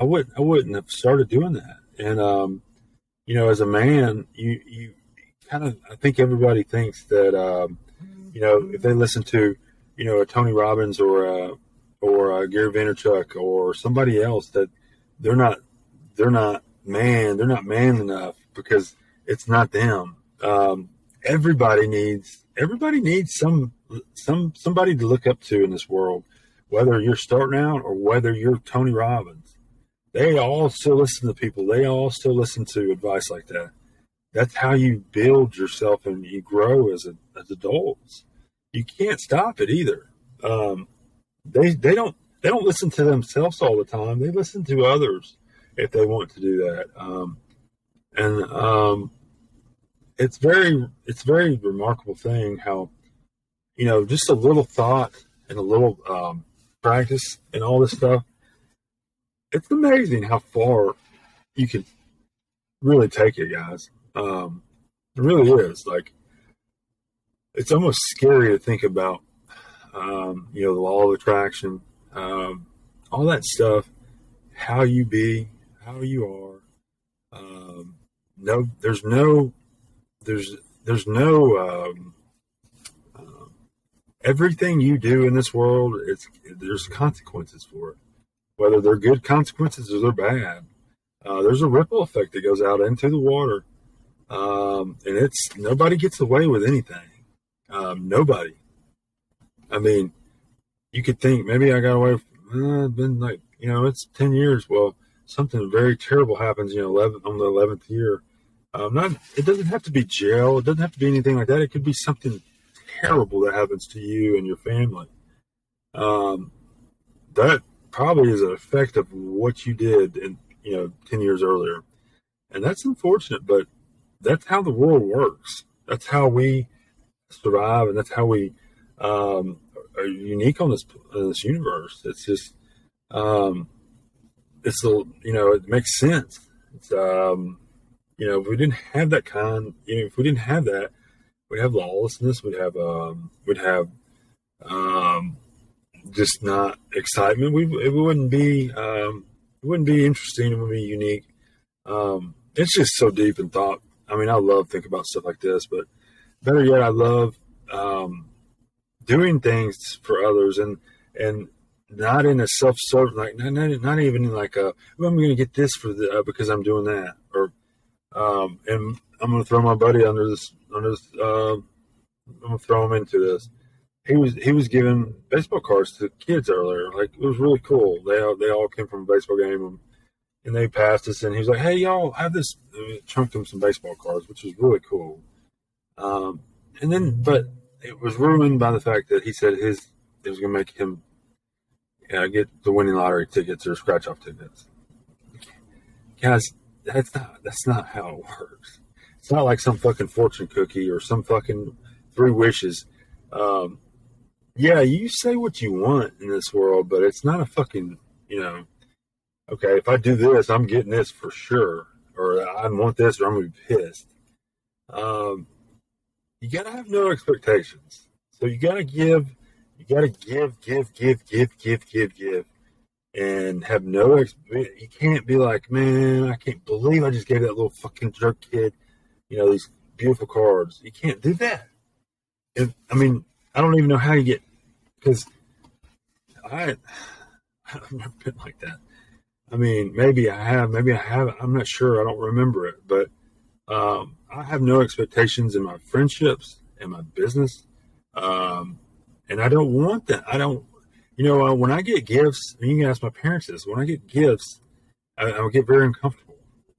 I wouldn't I wouldn't have started doing that. And um, you know, as a man, you you kind of I think everybody thinks that um, you know if they listen to you know a Tony Robbins or a or a Gary Vaynerchuk or somebody else that they're not they're not man they're not man enough because it's not them. Um, everybody needs everybody needs some some somebody to look up to in this world, whether you're starting out or whether you're Tony Robbins. They all still listen to people. They all still listen to advice like that. That's how you build yourself and you grow as a, as adults. You can't stop it either. Um, they they don't they don't listen to themselves all the time. They listen to others if they want to do that. Um, and um, it's very it's very remarkable thing how you know just a little thought and a little um, practice and all this stuff. It's amazing how far you can really take it, guys. Um, it really is like it's almost scary to think about. Um, you know, the law of attraction, um, all that stuff, how you be, how you are. Um, no, there's no there's there's no um, uh, everything you do in this world. It's there's consequences for it, whether they're good consequences or they're bad. Uh, there's a ripple effect that goes out into the water, um, and it's nobody gets away with anything. Um, nobody. I mean, you could think maybe I got away. From, uh, been like you know, it's ten years. Well, something very terrible happens. You know, 11, on the eleventh year, um, not it doesn't have to be jail. It doesn't have to be anything like that. It could be something terrible that happens to you and your family. Um, that probably is an effect of what you did in you know ten years earlier, and that's unfortunate. But that's how the world works. That's how we survive, and that's how we um, are unique on this on this universe. It's just um, it's you know it makes sense. It's um, you know, if we didn't have that kind, you know, if we didn't have that, we'd have lawlessness. We'd have, um, we'd have, um, just not excitement. We it wouldn't be, um, it wouldn't be interesting. It wouldn't be unique. Um, it's just so deep in thought. I mean, I love thinking about stuff like this, but better yet, I love um, doing things for others and and not in a self-serve like not, not, not even in like a well, I'm going to get this for the uh, because I'm doing that or um, and I'm going to throw my buddy under this. Under this, uh, I'm going to throw him into this. He was he was giving baseball cards to kids earlier. Like it was really cool. They all, they all came from a baseball game, and, and they passed us. And he was like, "Hey, y'all, have this." Chunked them some baseball cards, which was really cool. Um, and then, but it was ruined by the fact that he said his it was going to make him get the winning lottery tickets or scratch off tickets. Guys, that's not that's not how it works. It's not like some fucking fortune cookie or some fucking three wishes. Um, yeah, you say what you want in this world, but it's not a fucking you know. Okay, if I do this, I'm getting this for sure, or I want this, or I'm gonna be pissed. Um, you gotta have no expectations. So you gotta give, you gotta give, give, give, give, give, give, give, and have no. Ex- you can't be like, man, I can't believe I just gave that little fucking jerk kid, you know, these beautiful cards. You can't do that. If, I mean, I don't even know how you get because I [sighs] I've never been like that. I mean, maybe I have, maybe I haven't. I'm not sure. I don't remember it, but um, I have no expectations in my friendships and my business, um, and I don't want that. I don't, you know, uh, when I get gifts, and you can ask my parents this. When I get gifts, I, I get very uncomfortable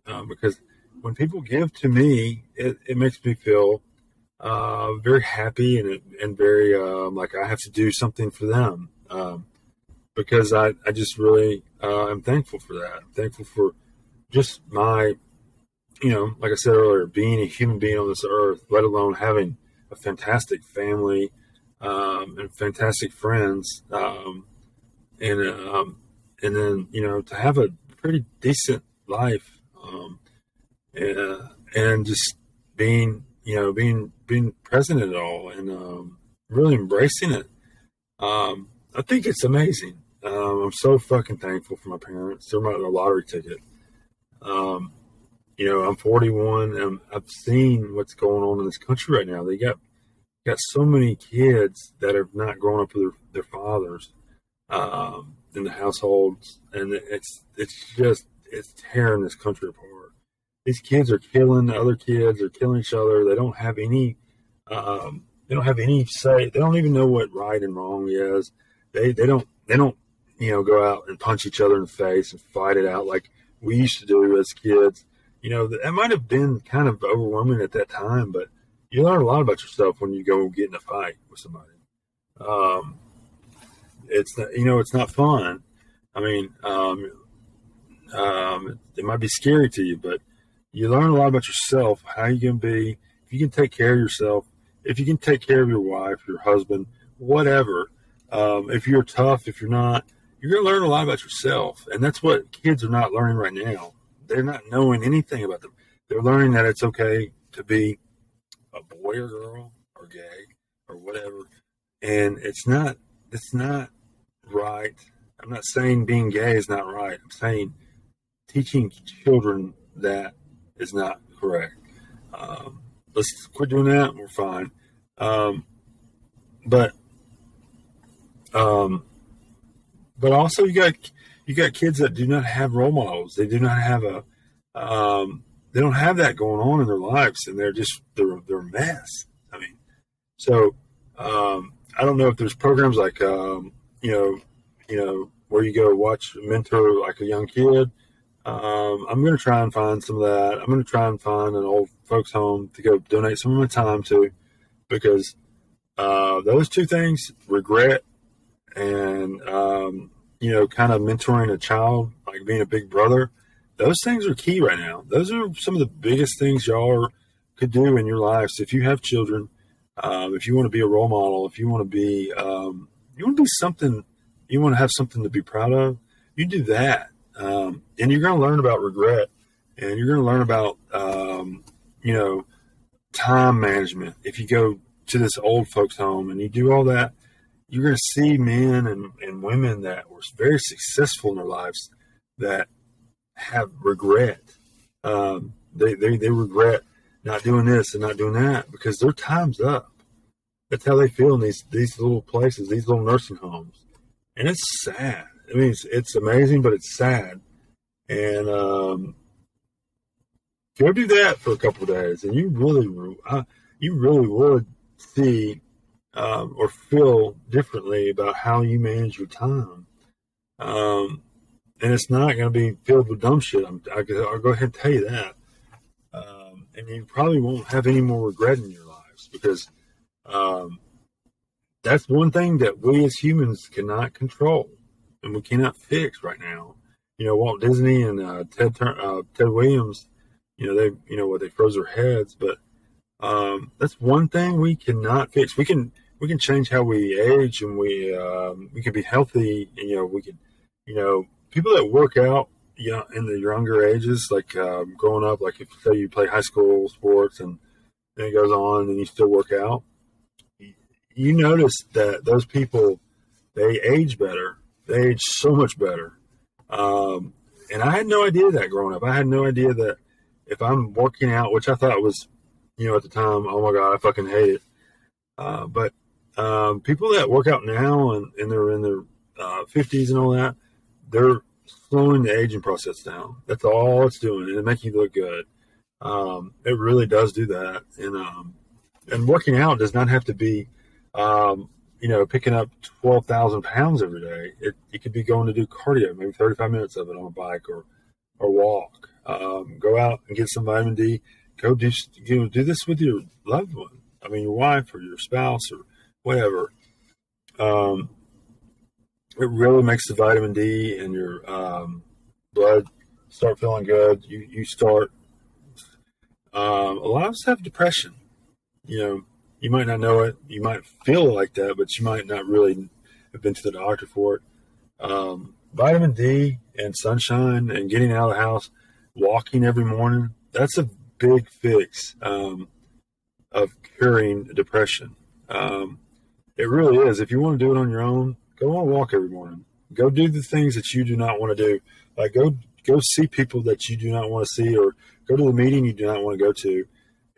uh, because when people give to me, it, it makes me feel uh, very happy and and very um, like I have to do something for them um, because I, I just really uh, am thankful for that. I'm thankful for just my you know, like I said earlier, being a human being on this earth, let alone having a fantastic family um, and fantastic friends, um, and um, and then you know to have a pretty decent life, um, and, and just being you know being being present at all and um, really embracing it. Um, I think it's amazing. I'm so fucking thankful for my parents. They're my lottery ticket. Um, you know, I'm 41 and I've seen what's going on in this country right now. They got got so many kids that have not grown up with their, their fathers um, in the households, and it's it's just it's tearing this country apart. These kids are killing other kids. They're killing each other. They don't have any. Um, they don't have any say. They don't even know what right and wrong is. They they don't they don't you know go out and punch each other in the face and fight it out like we used to do as kids you know, that might have been kind of overwhelming at that time, but you learn a lot about yourself when you go get in a fight with somebody. Um, it's not, you know, it's not fun. I mean, um, um, it might be scary to you, but you learn a lot about yourself, how you can be, if you can take care of yourself, if you can take care of your wife, your husband, whatever. Um, if you're tough, if you're not, you're going to learn a lot about yourself. And that's what kids are not learning right now they're not knowing anything about them. They're learning that it's okay to be a boy or girl or gay or whatever, and it's not. It's not right. I'm not saying being gay is not right. I'm saying teaching children that is not correct. Um, let's quit doing that. We're fine. Um, but um, but also you got you got kids that do not have role models. They do not have a, um, they don't have that going on in their lives, and they're just they're they're a mess. I mean, so um, I don't know if there's programs like um, you know, you know, where you go watch mentor like a young kid. Um, I'm going to try and find some of that. I'm going to try and find an old folks home to go donate some of my time to, because uh, those two things, regret and um, you know, kind of mentoring a child, like being a big brother, those things are key right now. Those are some of the biggest things y'all are, could do in your lives. If you have children, um, if you want to be a role model, if you want to be, um, you want to be something, you want to have something to be proud of, you do that. Um, and you're going to learn about regret and you're going to learn about, um, you know, time management. If you go to this old folks home and you do all that, you're going to see men and, and women that were very successful in their lives that have regret. Um, they, they, they regret not doing this and not doing that because their time's up. That's how they feel in these, these little places, these little nursing homes. And it's sad. I mean, it's, it's amazing, but it's sad. And, um, go do that for a couple days and you really, uh, you really would see um, or feel differently about how you manage your time. Um, and it's not going to be filled with dumb shit. I'm, I, will go ahead and tell you that. Um, and you probably won't have any more regret in your lives because um, that's one thing that we as humans cannot control and we cannot fix right now you know, Walt Disney and uh, Ted uh, Ted Williams, you know, they you know what they froze their heads, but um, that's one thing we cannot fix. We can we can change how we age and we um, we can be healthy. And, you know, we can you know people that work out you know in the younger ages, like um, growing up, like if say you play high school sports and then it goes on and you still work out, you notice that those people they age better. They age so much better. Um, and I had no idea that growing up. I had no idea that if I'm working out, which I thought was, you know, at the time, oh my god, I fucking hate it. Uh, but um, people that work out now and, and they're in their uh, 50s and all that, they're slowing the aging process down. That's all it's doing, and it makes you look good. Um, it really does do that, and um, and working out does not have to be, um, you know, picking up twelve thousand pounds every day. It it could be going to do cardio, maybe thirty five minutes of it on a bike or or walk. Um, go out and get some vitamin D. Go do you know, do this with your loved one. I mean, your wife or your spouse or whatever. Um, it really makes the vitamin D and your um, blood start feeling good. You you start. Um, a lot of us have depression. You know, you might not know it. You might feel like that, but you might not really have been to the doctor for it. Um, vitamin D and sunshine and getting out of the house, walking every morning. That's a big fix um, of curing depression. Um, it really is. If you want to do it on your own, go on a walk every morning. Go do the things that you do not want to do. Like go go see people that you do not want to see, or go to the meeting you do not want to go to,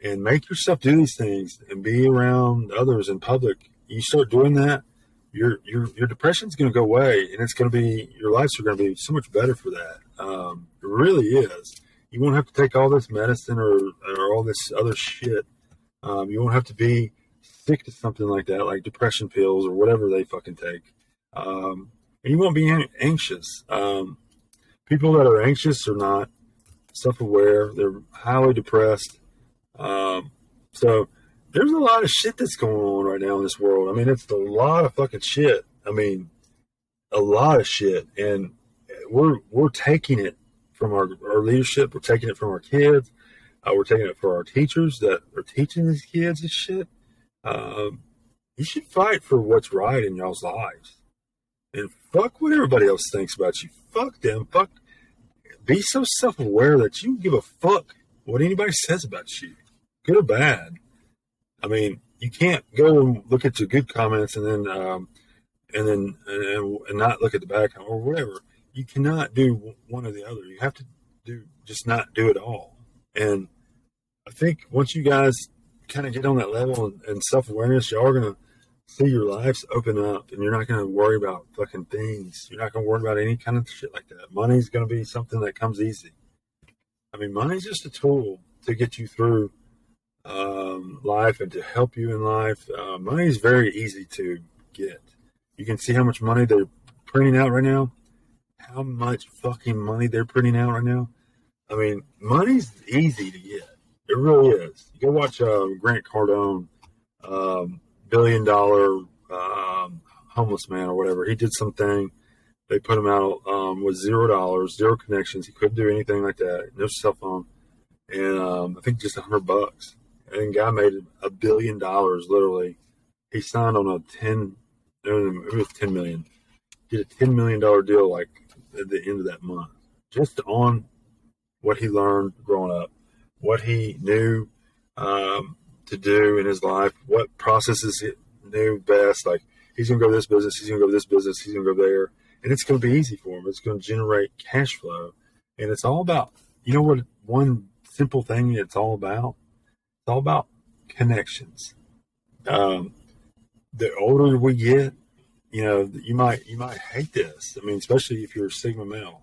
and make yourself do these things and be around others in public. You start doing that, your your your depression's going to go away, and it's going to be your lives are going to be so much better for that. Um, it really is. You won't have to take all this medicine or or all this other shit. Um, you won't have to be sick to something like that, like depression pills or whatever they fucking take. Um, and you won't be anxious. Um, people that are anxious are not self-aware. They're highly depressed. Um, so there's a lot of shit that's going on right now in this world. I mean, it's a lot of fucking shit. I mean, a lot of shit, and we're we're taking it from our, our leadership. We're taking it from our kids. Uh, we're taking it for our teachers that are teaching these kids this shit. Um, you should fight for what's right in y'all's lives. And fuck what everybody else thinks about you. Fuck them. Fuck. Be so self aware that you give a fuck what anybody says about you, good or bad. I mean, you can't go and look at your good comments and then, um, and then, and, and not look at the bad or whatever. You cannot do one or the other. You have to do, just not do it all. And I think once you guys kind of get on that level and, and self awareness, y'all are gonna see your lives open up, and you're not gonna worry about fucking things. You're not gonna worry about any kind of shit like that. Money's gonna be something that comes easy. I mean, money's just a tool to get you through um, life and to help you in life. Uh, money is very easy to get. You can see how much money they're printing out right now. How much fucking money they're printing out right now. I mean, money's easy to get. It really is. You go watch uh, Grant Cardone, um, billion dollar um, homeless man or whatever. He did something. They put him out um, with zero dollars, zero connections. He couldn't do anything like that. No cell phone, and um, I think just a hundred bucks. And guy made a billion dollars literally. He signed on a ten, it was ten million. Did a ten million dollar deal like at the end of that month, just on what he learned growing up what he knew um, to do in his life, what processes he knew best. Like he's going to go to this business, he's going to go to this business, he's going to go there, and it's going to be easy for him. It's going to generate cash flow, and it's all about you know what one simple thing it's all about. It's all about connections. Um, the older we get, you know, you might you might hate this. I mean, especially if you're a sigma male,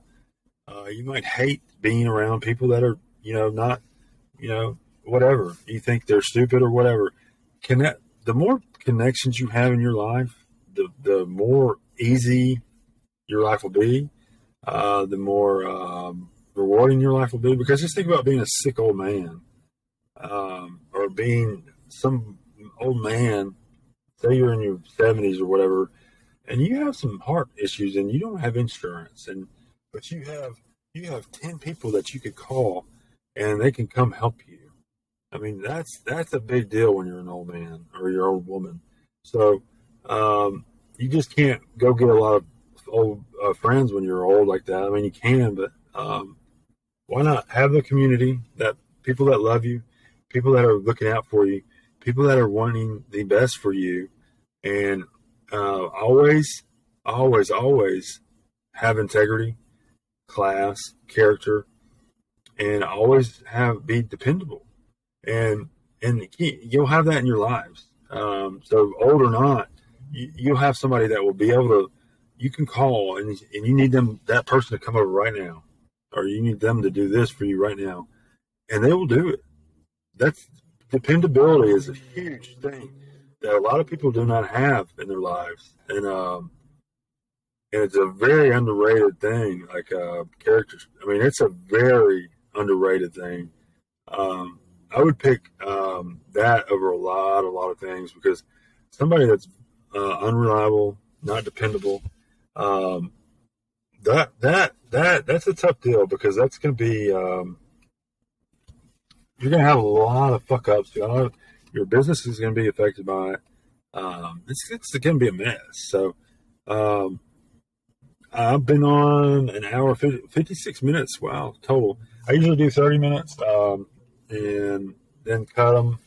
uh, you might hate being around people that are you know not you know, whatever you think they're stupid or whatever. Connect. The more connections you have in your life, the the more easy your life will be. Uh, the more um, rewarding your life will be. Because just think about being a sick old man, um, or being some old man. Say you're in your seventies or whatever, and you have some heart issues, and you don't have insurance, and but you have you have ten people that you could call, and they can come help you. I mean, that's that's a big deal when you're an old man or you're an old woman. So um, you just can't go get a lot of old uh, friends when you're old like that. I mean, you can, but um, why not have the community that people that love you, people that are looking out for you, people that are wanting the best for you, and uh, always, always, always have integrity, class, character, and always have be dependable. And and you'll have that in your lives. Um, so old or not, you, you'll have somebody that will be able to. You can call and and you need them that person to come over right now, or you need them to do this for you right now, and they will do it. That's dependability is a huge thing that a lot of people do not have in their lives, and um, and it's a very underrated thing. Like uh, characters, I mean, it's a very underrated thing. Um, I would pick um, that over a lot, a lot of things because somebody that's uh, unreliable, not dependable, um, that that that that's a tough deal because that's going to be um, you're going to have a lot of fuck ups. your business is going to be affected by it. Um, it's it's going to be a mess. So um, I've been on an hour 50, 56 minutes. Wow, total. I usually do 30 minutes. Um, and then cut them.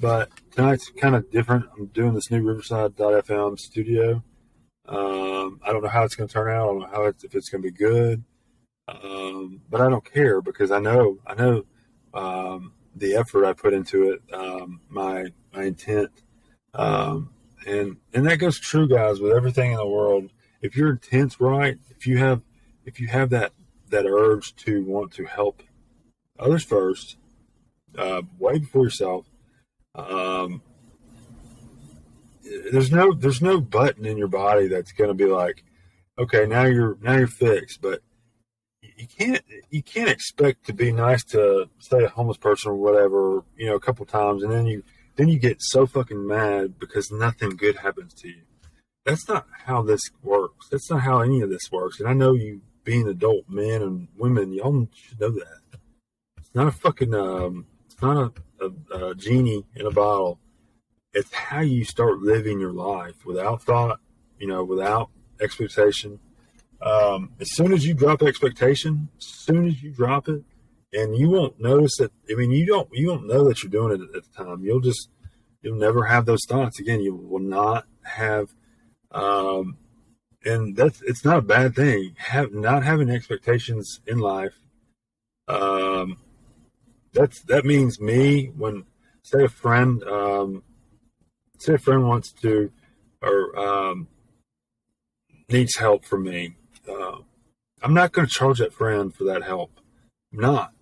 But tonight's kind of different. I'm doing this new Riverside.fm studio. Um, I don't know how it's going to turn out. I don't know how it's, if it's going to be good. Um, but I don't care because I know I know um, the effort I put into it, um, my my intent, um, and and that goes true, guys, with everything in the world. If your intent's right, if you have if you have that that urge to want to help others first, uh, way before yourself. Um, there's no there's no button in your body that's going to be like, okay, now you're now you're fixed. But you can't you can't expect to be nice to say a homeless person or whatever, you know, a couple times, and then you then you get so fucking mad because nothing good happens to you. That's not how this works. That's not how any of this works. And I know you being adult men and women, y'all should know that. It's not a fucking um, not a, a, a genie in a bottle. It's how you start living your life without thought, you know, without expectation. Um, as soon as you drop expectation, as soon as you drop it, and you won't notice that. I mean, you don't you don't know that you're doing it at the time. You'll just you'll never have those thoughts again. You will not have, um, and that's it's not a bad thing. Have not having expectations in life, um, that's that means me when say a friend um, say a friend wants to or um, needs help from me. Uh, I'm not going to charge that friend for that help. I'm not.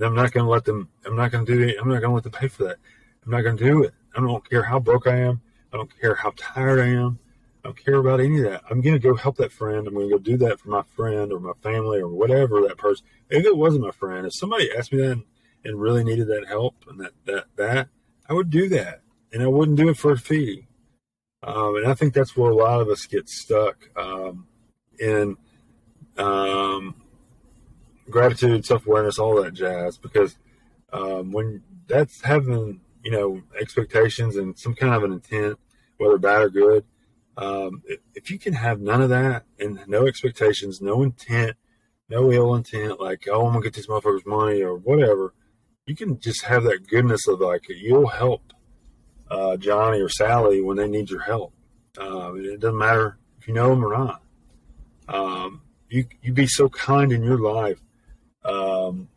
I'm not going to let them. I'm not going to do it. I'm not going to let them pay for that. I'm not going to do it. I don't care how broke I am. I don't care how tired I am. I don't care about any of that. I'm going to go help that friend. I'm going to go do that for my friend or my family or whatever that person. If it wasn't my friend, if somebody asked me that and really needed that help and that that that I would do that, and I wouldn't do it for a fee. Um, and I think that's where a lot of us get stuck um, in um, gratitude, self awareness, all that jazz. Because um, when that's having you know expectations and some kind of an intent, whether bad or good, um, if you can have none of that and no expectations, no intent, no ill intent, like oh I'm gonna get these motherfuckers money or whatever, you can just have that goodness of like you'll help uh, Johnny or Sally when they need your help. Uh, it doesn't matter if you know them or not. Um, you you be so kind in your life. Um,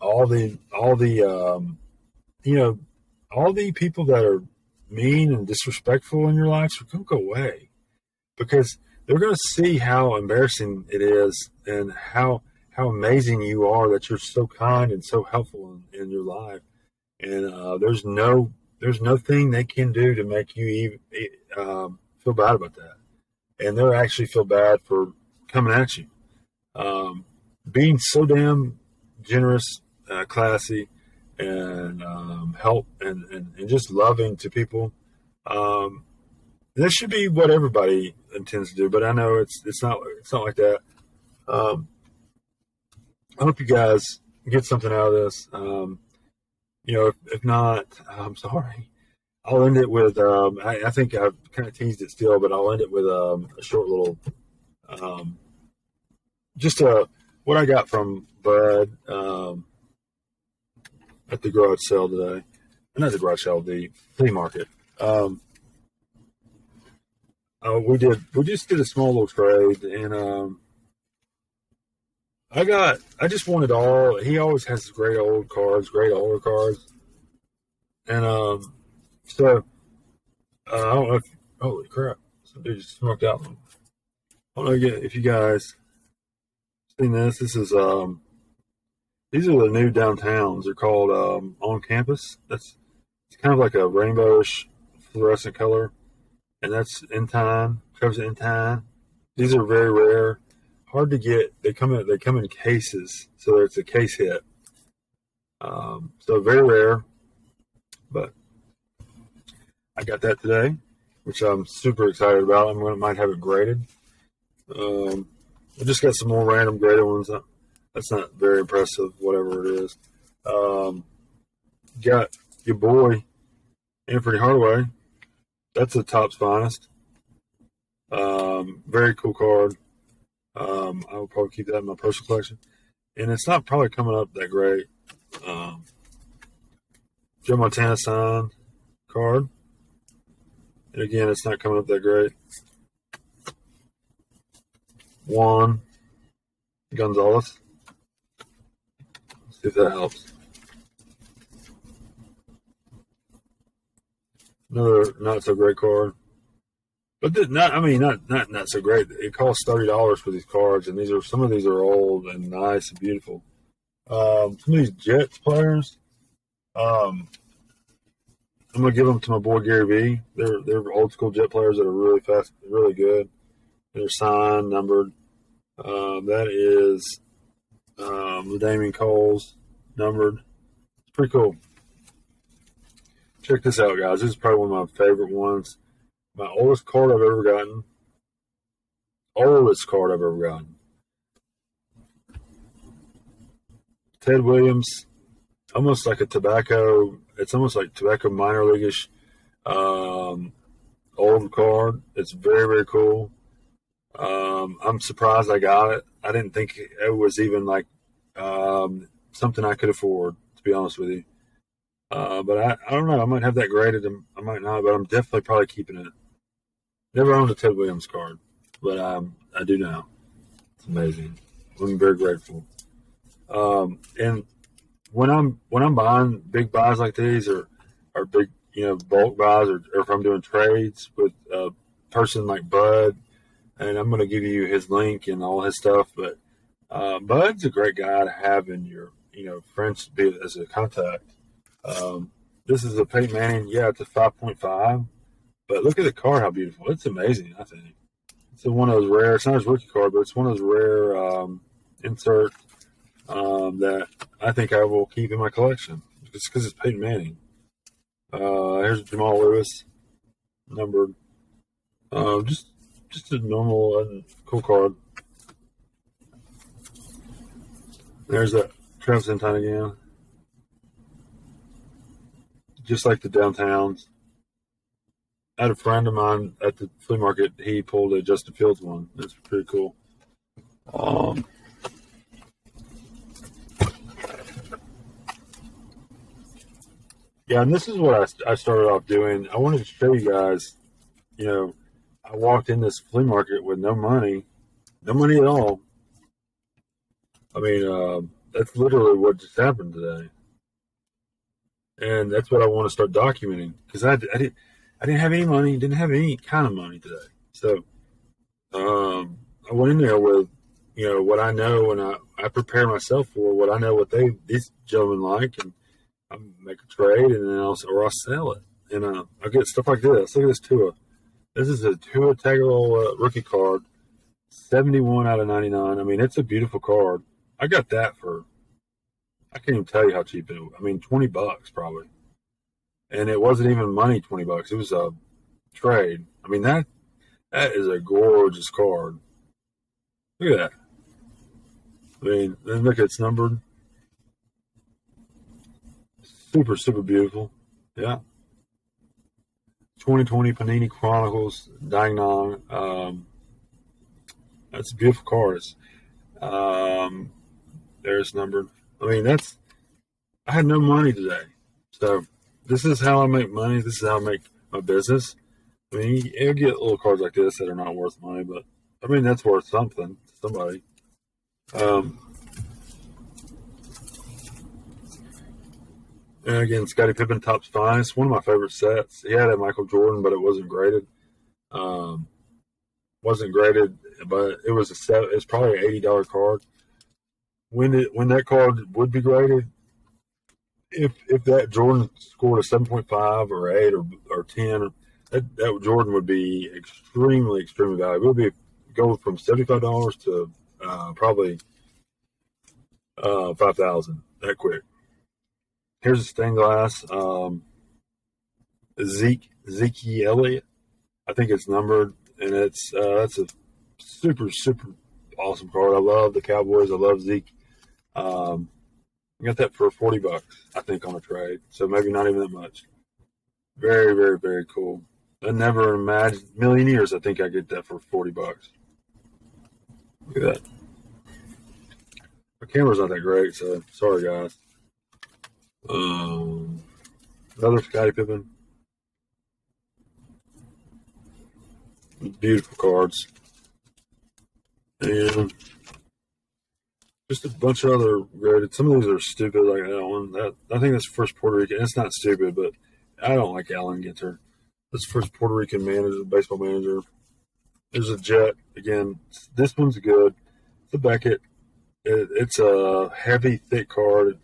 all the all the um, you know all the people that are mean and disrespectful in your life are go away because they're going to see how embarrassing it is and how how amazing you are that you're so kind and so helpful in, in your life. And uh, there's no there's nothing they can do to make you even um, feel bad about that. And they'll actually feel bad for coming at you. Um, being so damn generous, uh, classy, and um, help and, and, and, just loving to people. Um, this should be what everybody intends to do, but I know it's it's not it's not like that. Um, I hope you guys get something out of this. Um, you know, if, if, not, I'm sorry. I'll end it with. Um, I, I, think I've kind of teased it still, but I'll end it with um, a short little, um, just a what I got from Bud um, at the garage sale today. Not the garage sale, the flea market. Um, uh, we did. We just did a small little trade, and um, I got. I just wanted all. He always has great old cards, great older cards, and um, so uh, I don't know. If, holy crap! Some dude just smoked out. I don't know if you guys seen this. This is um, these are the new downtowns. They're called um, on campus. That's it's kind of like a rainbowish fluorescent color and that's in Intan. Covers Intan. These are very rare, hard to get. They come in they come in cases, so it's a case hit. Um, so very rare, but I got that today, which I'm super excited about. I'm gonna might have it graded. Um, I just got some more random graded ones. That's not very impressive, whatever it is. Um, got your boy Anfernee Hardaway that's the Topps finest. Um, very cool card. Um, I will probably keep that in my personal collection. And it's not probably coming up that great. Um, Joe Montana sign card. And again, it's not coming up that great. Juan Gonzalez. Let's see if that helps. Another not so great card. But not, I mean, not not not so great. It costs thirty dollars for these cards, and these are some of these are old and nice and beautiful. Um, some of these Jets players, um, I'm gonna give them to my boy Gary Vee. They're they're old school Jet players that are really fast, really good. They're signed, numbered. Um, that is um, Damien Coles numbered. It's pretty cool. Check this out, guys. This is probably one of my favorite ones. My oldest card I've ever gotten. Oldest card I've ever gotten. Ted Williams, almost like a tobacco. It's almost like tobacco minor leagueish um, old card. It's very very cool. Um, I'm surprised I got it. I didn't think it was even like um, something I could afford. To be honest with you, uh, but I, I don't know. I might have that graded. I might not, but I'm definitely probably keeping it. Never owned a Ted Williams card, but um, I do now. It's amazing. I'm very grateful. Um, and when I'm when I'm buying big buys like these, or or big you know bulk buys, or, or if I'm doing trades with a person like Bud, and I'm going to give you his link and all his stuff. But uh, Bud's a great guy to have in your you know friends as a contact um, this is a Peyton Manning. Yeah, it's a 5.5. But look at the car, how beautiful. It's amazing, I think. It's one of those rare, it's not his rookie card, but it's one of those rare um, insert um, that I think I will keep in my collection. Just because it's Peyton Manning. Uh, here's Jamal Lewis, numbered. Uh, just just a normal and cool card. There's that Travis Etienne again just like the downtowns. I had a friend of mine at the flea market. He pulled a Justin Fields one. That's pretty cool. Um, yeah, and this is what I, I started off doing. I wanted to show you guys. You know, I walked in this flea market with no money, no money at all. I mean, uh, that's literally what just happened today and that's what I want to start documenting because I, I didn't I didn't have any money, didn't have any kind of money today. So um, I went in there with you know what I know, and I, I prepare myself for what I know what they these gentlemen like, and I make a trade, and then I'll or I'll sell it, and uh, I get stuff like this. Look at this Tua. This is a Tua Tagovailoa uh, rookie card, seventy one out of ninety nine. I mean, it's a beautiful card. I got that for I can't even tell you how cheap it was. I mean, 20 bucks probably. And it wasn't even money 20 bucks. It was a trade. I mean, that that is a gorgeous card. Look at that. I mean, then look, it's numbered. Super, super beautiful. Yeah. 2020 Panini Chronicles Dang Um, that's beautiful cards. Um, there's numbered. I mean, that's. I had no money today, so this is how I make money. This is how I make my business. I mean, you get little cards like this that are not worth money, but I mean that's worth something to somebody. Um, and again, Scottie Pippen Topps Finest, one of my favorite sets. He had a Michael Jordan, but it wasn't graded. Um, wasn't graded, but it was a set. It's probably an eighty dollar card. When it when that card would be graded, if if that Jordan scored a seven point five or eight or or ten, that, that Jordan would be extremely extremely valuable. It would be go from seventy five dollars to uh, probably uh, five thousand that quick. Here's a stained glass um, Zeke Zeke Elliott. I think it's numbered, and it's uh, that's a super super awesome card. I love the Cowboys. I love Zeke. Um, I got that for forty bucks, I think, on a trade. So maybe not even that much. Very very very cool. I never imagined million years. I think I get that for forty bucks. Look at that. My camera's not that great, so sorry guys. Um, another Scottie Pippen. Beautiful cards. And just a bunch of other graded. Some of these are stupid, like that one. That I think that's first Puerto Rican. It's not stupid, but I don't like Allen Ginter. That's first Puerto Rican manager, baseball manager. There's a Jet again. This one's good. The Beckett. It, it's a heavy, thick card.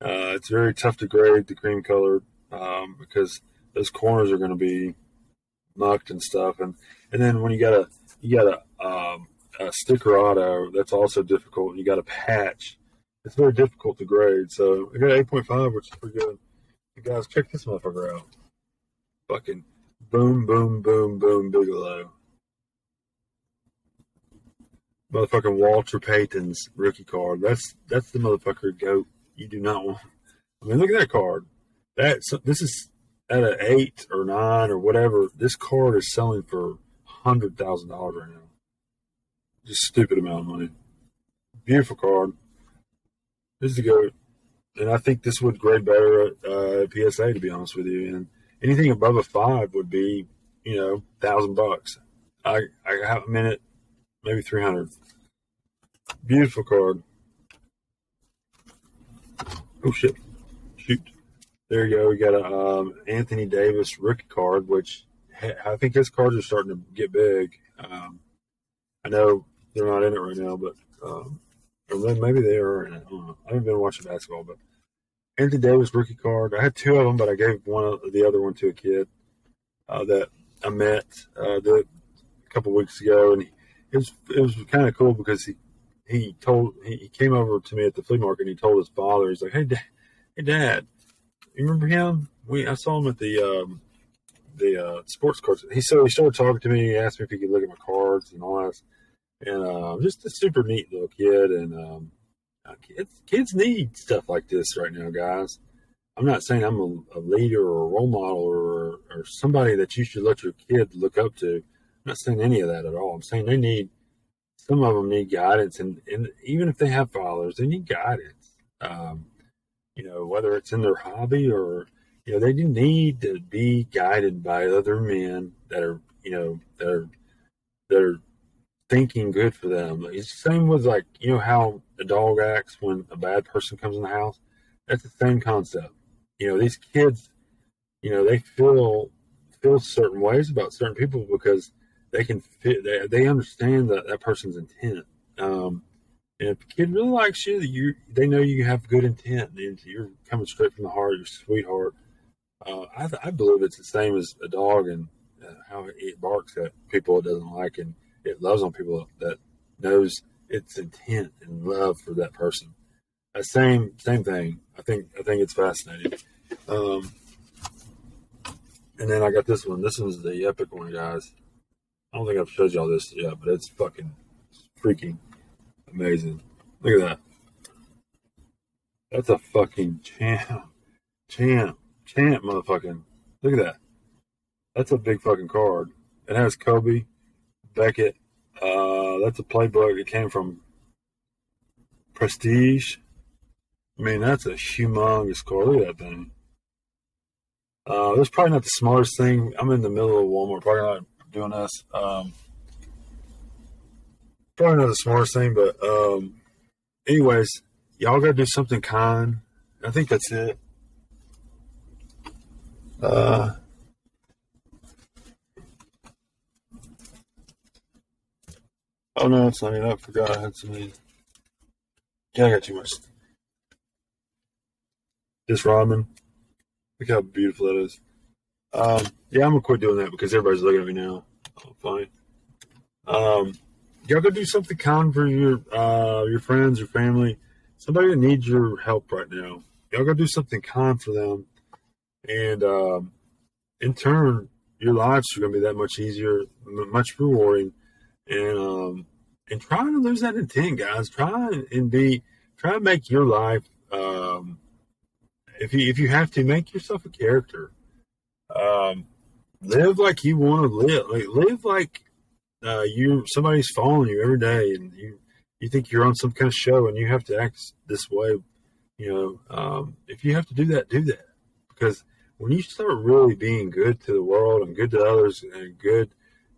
Uh, it's very tough to grade the cream color um, because those corners are going to be mucked and stuff. And and then when you got a you got a, um, a sticker auto, that's also difficult. You got a patch. It's very difficult to grade. So I got eight point five, which is pretty good. Guys, check this motherfucker out. Fucking boom, boom, boom, boom, Bigelow. Motherfucking Walter Payton's rookie card. That's that's the motherfucker goat you do not want. I mean, look at that card. That this is at an eight or nine or whatever. This card is selling for hundred thousand dollars right now. Just stupid amount of money. Beautiful card. This is the goat, and I think this would grade better at uh, PSA to be honest with you. And anything above a five would be, you know, thousand bucks. I I have a minute, maybe three hundred. Beautiful card. Oh shit! Shoot. There you go. We got a um, Anthony Davis rookie card, which I think his cards are starting to get big. Um, I know they're not in it right now, but um, or maybe they are in it. I haven't been watching basketball, but Anthony Davis rookie card. I had two of them, but I gave one of the other one to a kid uh, that I met uh, the, a couple weeks ago, and he, it was it was kind of cool because he he told he came over to me at the flea market and he told his father he's like hey dad, hey dad you remember him we I saw him at the um, the uh, sports cards he so he started talking to me he asked me if he could look at my cards and all that and uh, just a super neat little kid and um, uh, kids kids need stuff like this right now guys. I'm not saying I'm a, a leader or a role model or or somebody that you should let your kid look up to. I'm not saying any of that at all. I'm saying they need some of them need guidance, and, and even if they have fathers, they need guidance. Um, you know, whether it's in their hobby or you know, they do need to be guided by other men that are you know that are that are thinking good for them. It's the same with like you know how a dog acts when a bad person comes in the house. That's the same concept. You know, these kids, you know, they feel feel certain ways about certain people because they can fit. They, they understand that that person's intent. Um, and if a kid really likes you, you they know you have good intent. And you're coming straight from the heart. You're sweetheart. Uh, I, I believe it's the same as a dog and uh, how it barks at people it doesn't like, and it loves on people that knows its intent and love for that person. That same same thing. I think I think it's fascinating. Um, and then I got this one. This one's the epic one, guys. I don't think I've showed y'all this yet, but it's fucking freaking amazing. Look at that. That's a fucking champ, champ, champ, motherfucking. Look at that. That's a big fucking card. It has Kobe, Beckett. Uh, that's a playbook. It came from Prestige. I mean, that's a humongous card. Look at that thing. Uh, that's probably not the smartest thing. I'm in the middle of Walmart parking lot doing this. Um, probably not the smartest thing, but um, anyways, y'all gotta do something kind. I think that's it. Uh, oh no, it's not it. I forgot I had some. Yeah, I got too much. This ramen. Look how beautiful that is. Um, yeah, I'm gonna quit doing that because everybody's looking at me now. Oh, fine. Um, y'all go do something kind for your uh, your friends, your family, somebody that needs your help right now. Y'all go do something kind for them, and um, in turn, your lives are gonna be that much easier, much rewarding, and um, and try to lose that intent, guys. Try and be try to make your life. Um, if you if you have to make yourself a character, um, live like you want to live. Like live like uh, you somebody's following you every day, and you you think you're on some kind of show, and you have to act this way. You know, um, if you have to do that, do that because when you start really being good to the world and good to others and good,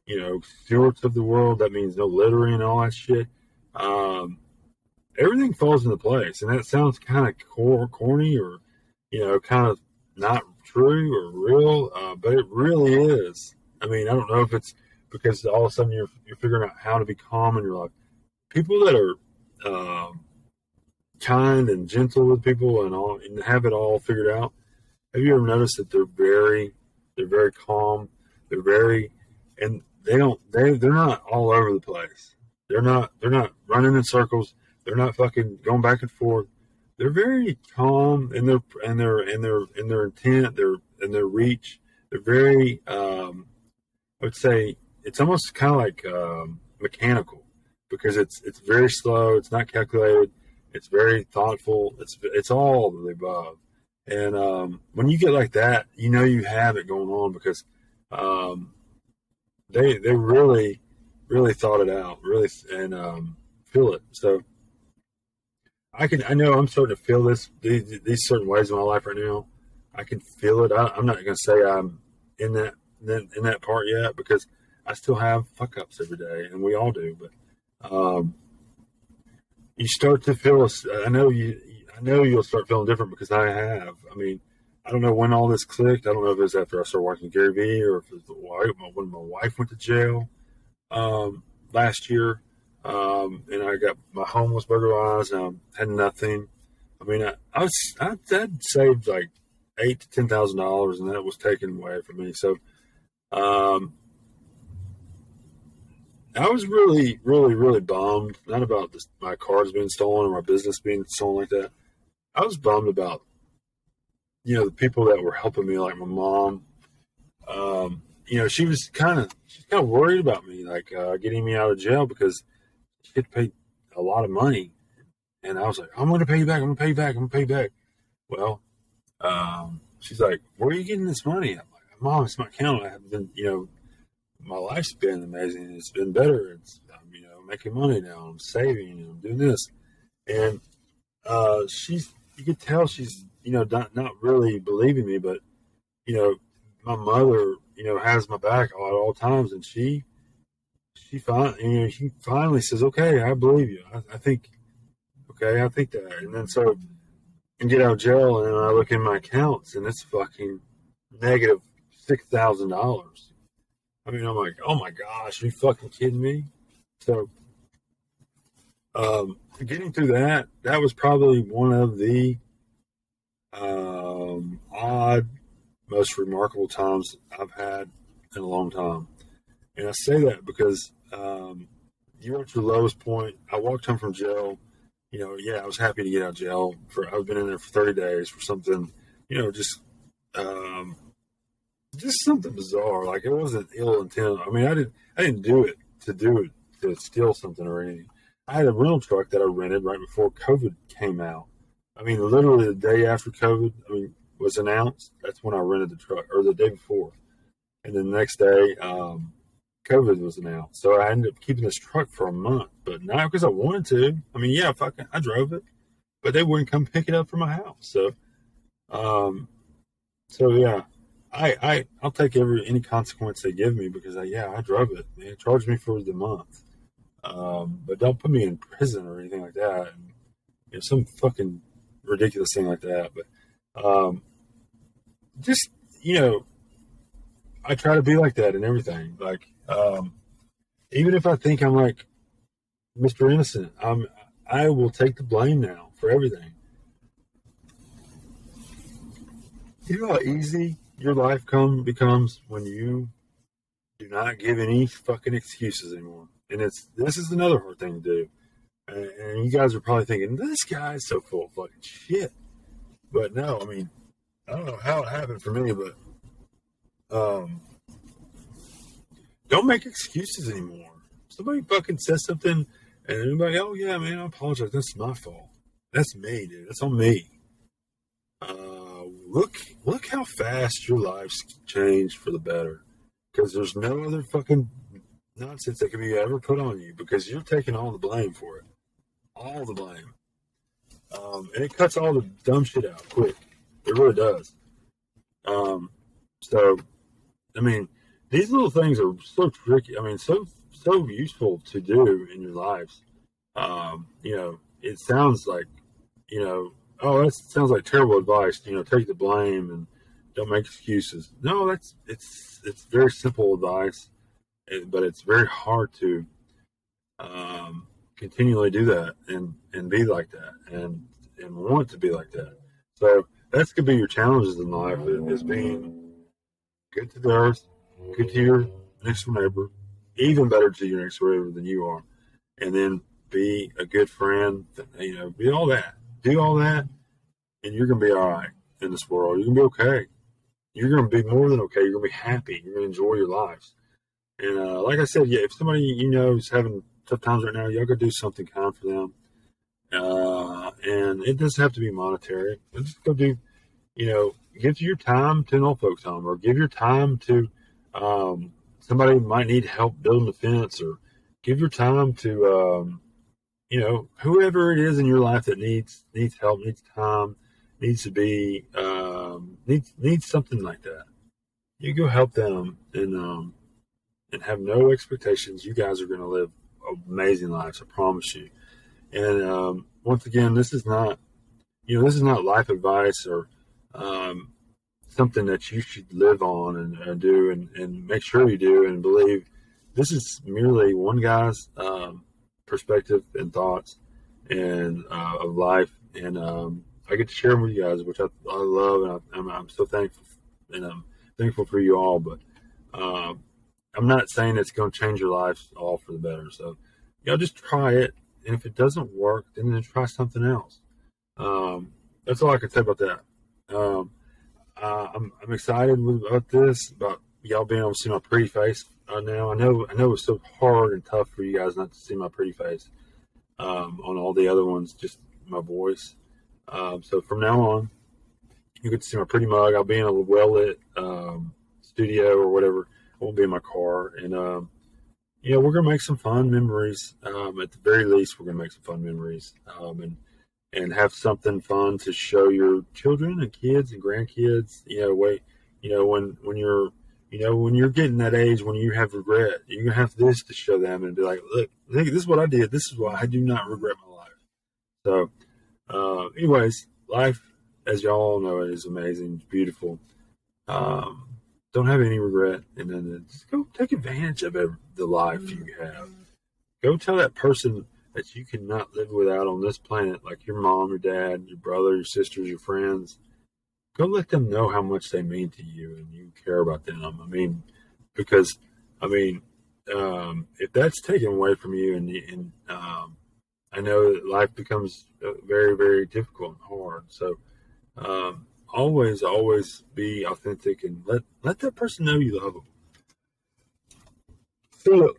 you know, stewards of the world, that means no littering and all that shit. Um, everything falls into place, and that sounds kind of cor- corny or you know, kind of not true or real, uh, but it really is. I mean, I don't know if it's because all of a sudden you're you're figuring out how to be calm in your life. People that are um, kind and gentle with people and all and have it all figured out. Have you ever noticed that they're very they're very calm, they're very and they don't they they're not all over the place. They're not they're not running in circles. They're not fucking going back and forth. They're very calm in their and their and their in their intent, their and their reach. They're very um, I would say it's almost kind of like um, mechanical because it's it's very slow. It's not calculated. It's very thoughtful. It's it's all of the above. And um, when you get like that, you know you have it going on because um, they they really really thought it out, really and um, feel it. So I can I know I'm starting to feel this these, these certain ways in my life right now. I can feel it. I, am not going to say I'm in that in that part yet because I still have fuck ups every day, and we all do. But um, you start to feel. I know you. I know you'll start feeling different because I have. I mean, I don't know when all this clicked. I don't know if it was after I started watching Gary Vee or if it was when my wife went to jail um, last year, um, and I got my home was burglarized. And I had nothing. I mean, I, I was I had saved like eight to ten thousand dollars, and that was taken away from me. So, um, I was really, really, really bummed. Not about this, my cars being stolen or my business being stolen like that. I was bummed about, you know, the people that were helping me, like my mom. Um, you know, she was kind of, she's kind of worried about me, like uh, getting me out of jail because she had to pay a lot of money. And I was like, I'm going to pay you back. I'm going to pay you back. I'm going to pay you back. Well, um, she's like, where are you getting this money? I'm like, Mom, it's my account. I have been, you know, my life's been amazing. It's been better. It's I'm, you know making money now. I'm saving. I'm doing this, and uh, she's you could tell she's you know not not really believing me, but you know my mother you know has my back at all times, and she she finally you know she finally says, okay, I believe you. I, I think okay, I think that, and then so and get out of jail, and I look in my accounts, and it's fucking negative six thousand dollars I mean, I'm like, oh my gosh, are you fucking kidding me? So, um, getting through that, that was probably one of the um, odd, most remarkable times I've had in a long time. And I say that because um, you're at your lowest point. I walked home from jail. You know, yeah, I was happy to get out of jail. For I've been in there for 30 days for something, you know, just um, just something bizarre. Like it wasn't ill intent. I mean, I didn't I didn't do it to do it to steal something or anything. I had a rental truck that I rented right before COVID came out. I mean, literally the day after COVID, I mean, was announced. That's when I rented the truck, or the day before, and then the next day, um, COVID was announced. So I ended up keeping this truck for a month, but not because I wanted to. I mean, yeah, fucking, I drove it, but they wouldn't come pick it up from my house. So, um, so yeah, I, I, I'll take every any consequence they give me because I, yeah, I drove it. Man, charge me for the month, um, but don't put me in prison or anything like that. And, you know, some fucking ridiculous thing like that. But, um, just you know, I try to be like that and everything. Like, um, even if I think I'm like Mr. Innocent, I'm I will take the blame now for everything. You know how easy your life come becomes when you do not give any fucking excuses anymore. And it's this is another hard thing to do. And, you guys are probably thinking this guy's so full of fucking shit. But no, I mean, I don't know how it happened for me, but um, don't make excuses anymore. Somebody fucking says something, and everybody, oh yeah, man, I apologize. That's my fault. That's me, dude. That's on me. Uh, look, look how fast your life's changed for the better. Because there's no other fucking nonsense that can be ever put on you because you're taking all the blame for it, all the blame. Um, and it cuts all the dumb shit out quick. It really does. Um, so, I mean, these little things are so tricky. I mean, so so useful to do in your lives. Um, you know, it sounds like, you know, oh, that sounds like terrible advice. You know, take the blame and don't make excuses. No, that's it's it's very simple advice, but it's very hard to um, continually do that and and be like that and and want to be like that. So that's gonna be your challenges in life is being good to the earth, good to your next door neighbor, even better to your next door neighbor than you are, and then be a good friend. You know, be all that, do all that, and you're gonna be all right in this world. You're gonna be okay. You're gonna be more than okay. You're gonna be happy. You're gonna enjoy your lives. And uh, like I said, yeah, if somebody you know is having tough times right now, y'all gotta do something kind for them. Uh, and it doesn't have to be monetary. Just go do, you know, give your time to an old folks home or give your time to um, somebody might need help building a fence or give your time to, um, you know, whoever it is in your life that needs, needs help, needs time, needs to be, um, needs, needs something like that. You go help them and, um, and have no expectations. You guys are going to live amazing lives. I promise you. And um, once again, this is not, you know, this is not life advice or um, something that you should live on and, and do and, and, make sure you do and believe. This is merely one guy's um, perspective and thoughts and uh, of life, and um, I get to share them with you guys, which I, I love, and I, am so thankful, and I'm thankful for you all. But uh, I'm not saying it's going to change your life all for the better. So, y'all just try it and if it doesn't work, then, then try something else. Um, that's all I can say about that. Um, uh, I'm, I'm excited about this, about y'all being able to see my pretty face uh, now. I know I know it's so hard and tough for you guys not to see my pretty face um, on all the other ones, just my voice. Um, so from now on, you to see my pretty mug. I'll be in a well lit um, studio or whatever. Won't be in my car, and um, yeah, we're gonna make some fun memories. Um, at the very least, we're gonna make some fun memories, um, and and have something fun to show your children and kids and grandkids. You know, wait, you know when when you're you know when you're getting that age when you have regret, you're gonna have this to show them and be like, look, look this is what I did. This is why I do not regret my life. So, uh, anyways, life, as y'all all know, it is amazing, beautiful. Um, don't have any regret, and then just go take advantage of the life you have. Go tell that person that you cannot live without on this planet, like your mom, your dad, your brother, your sisters, your friends. Go let them know how much they mean to you and you care about them. I mean, because I mean, um, if that's taken away from you, and, and um, I know that life becomes uh, very, very difficult and hard. So, um, always, always be authentic and let let that person know you love them. Philip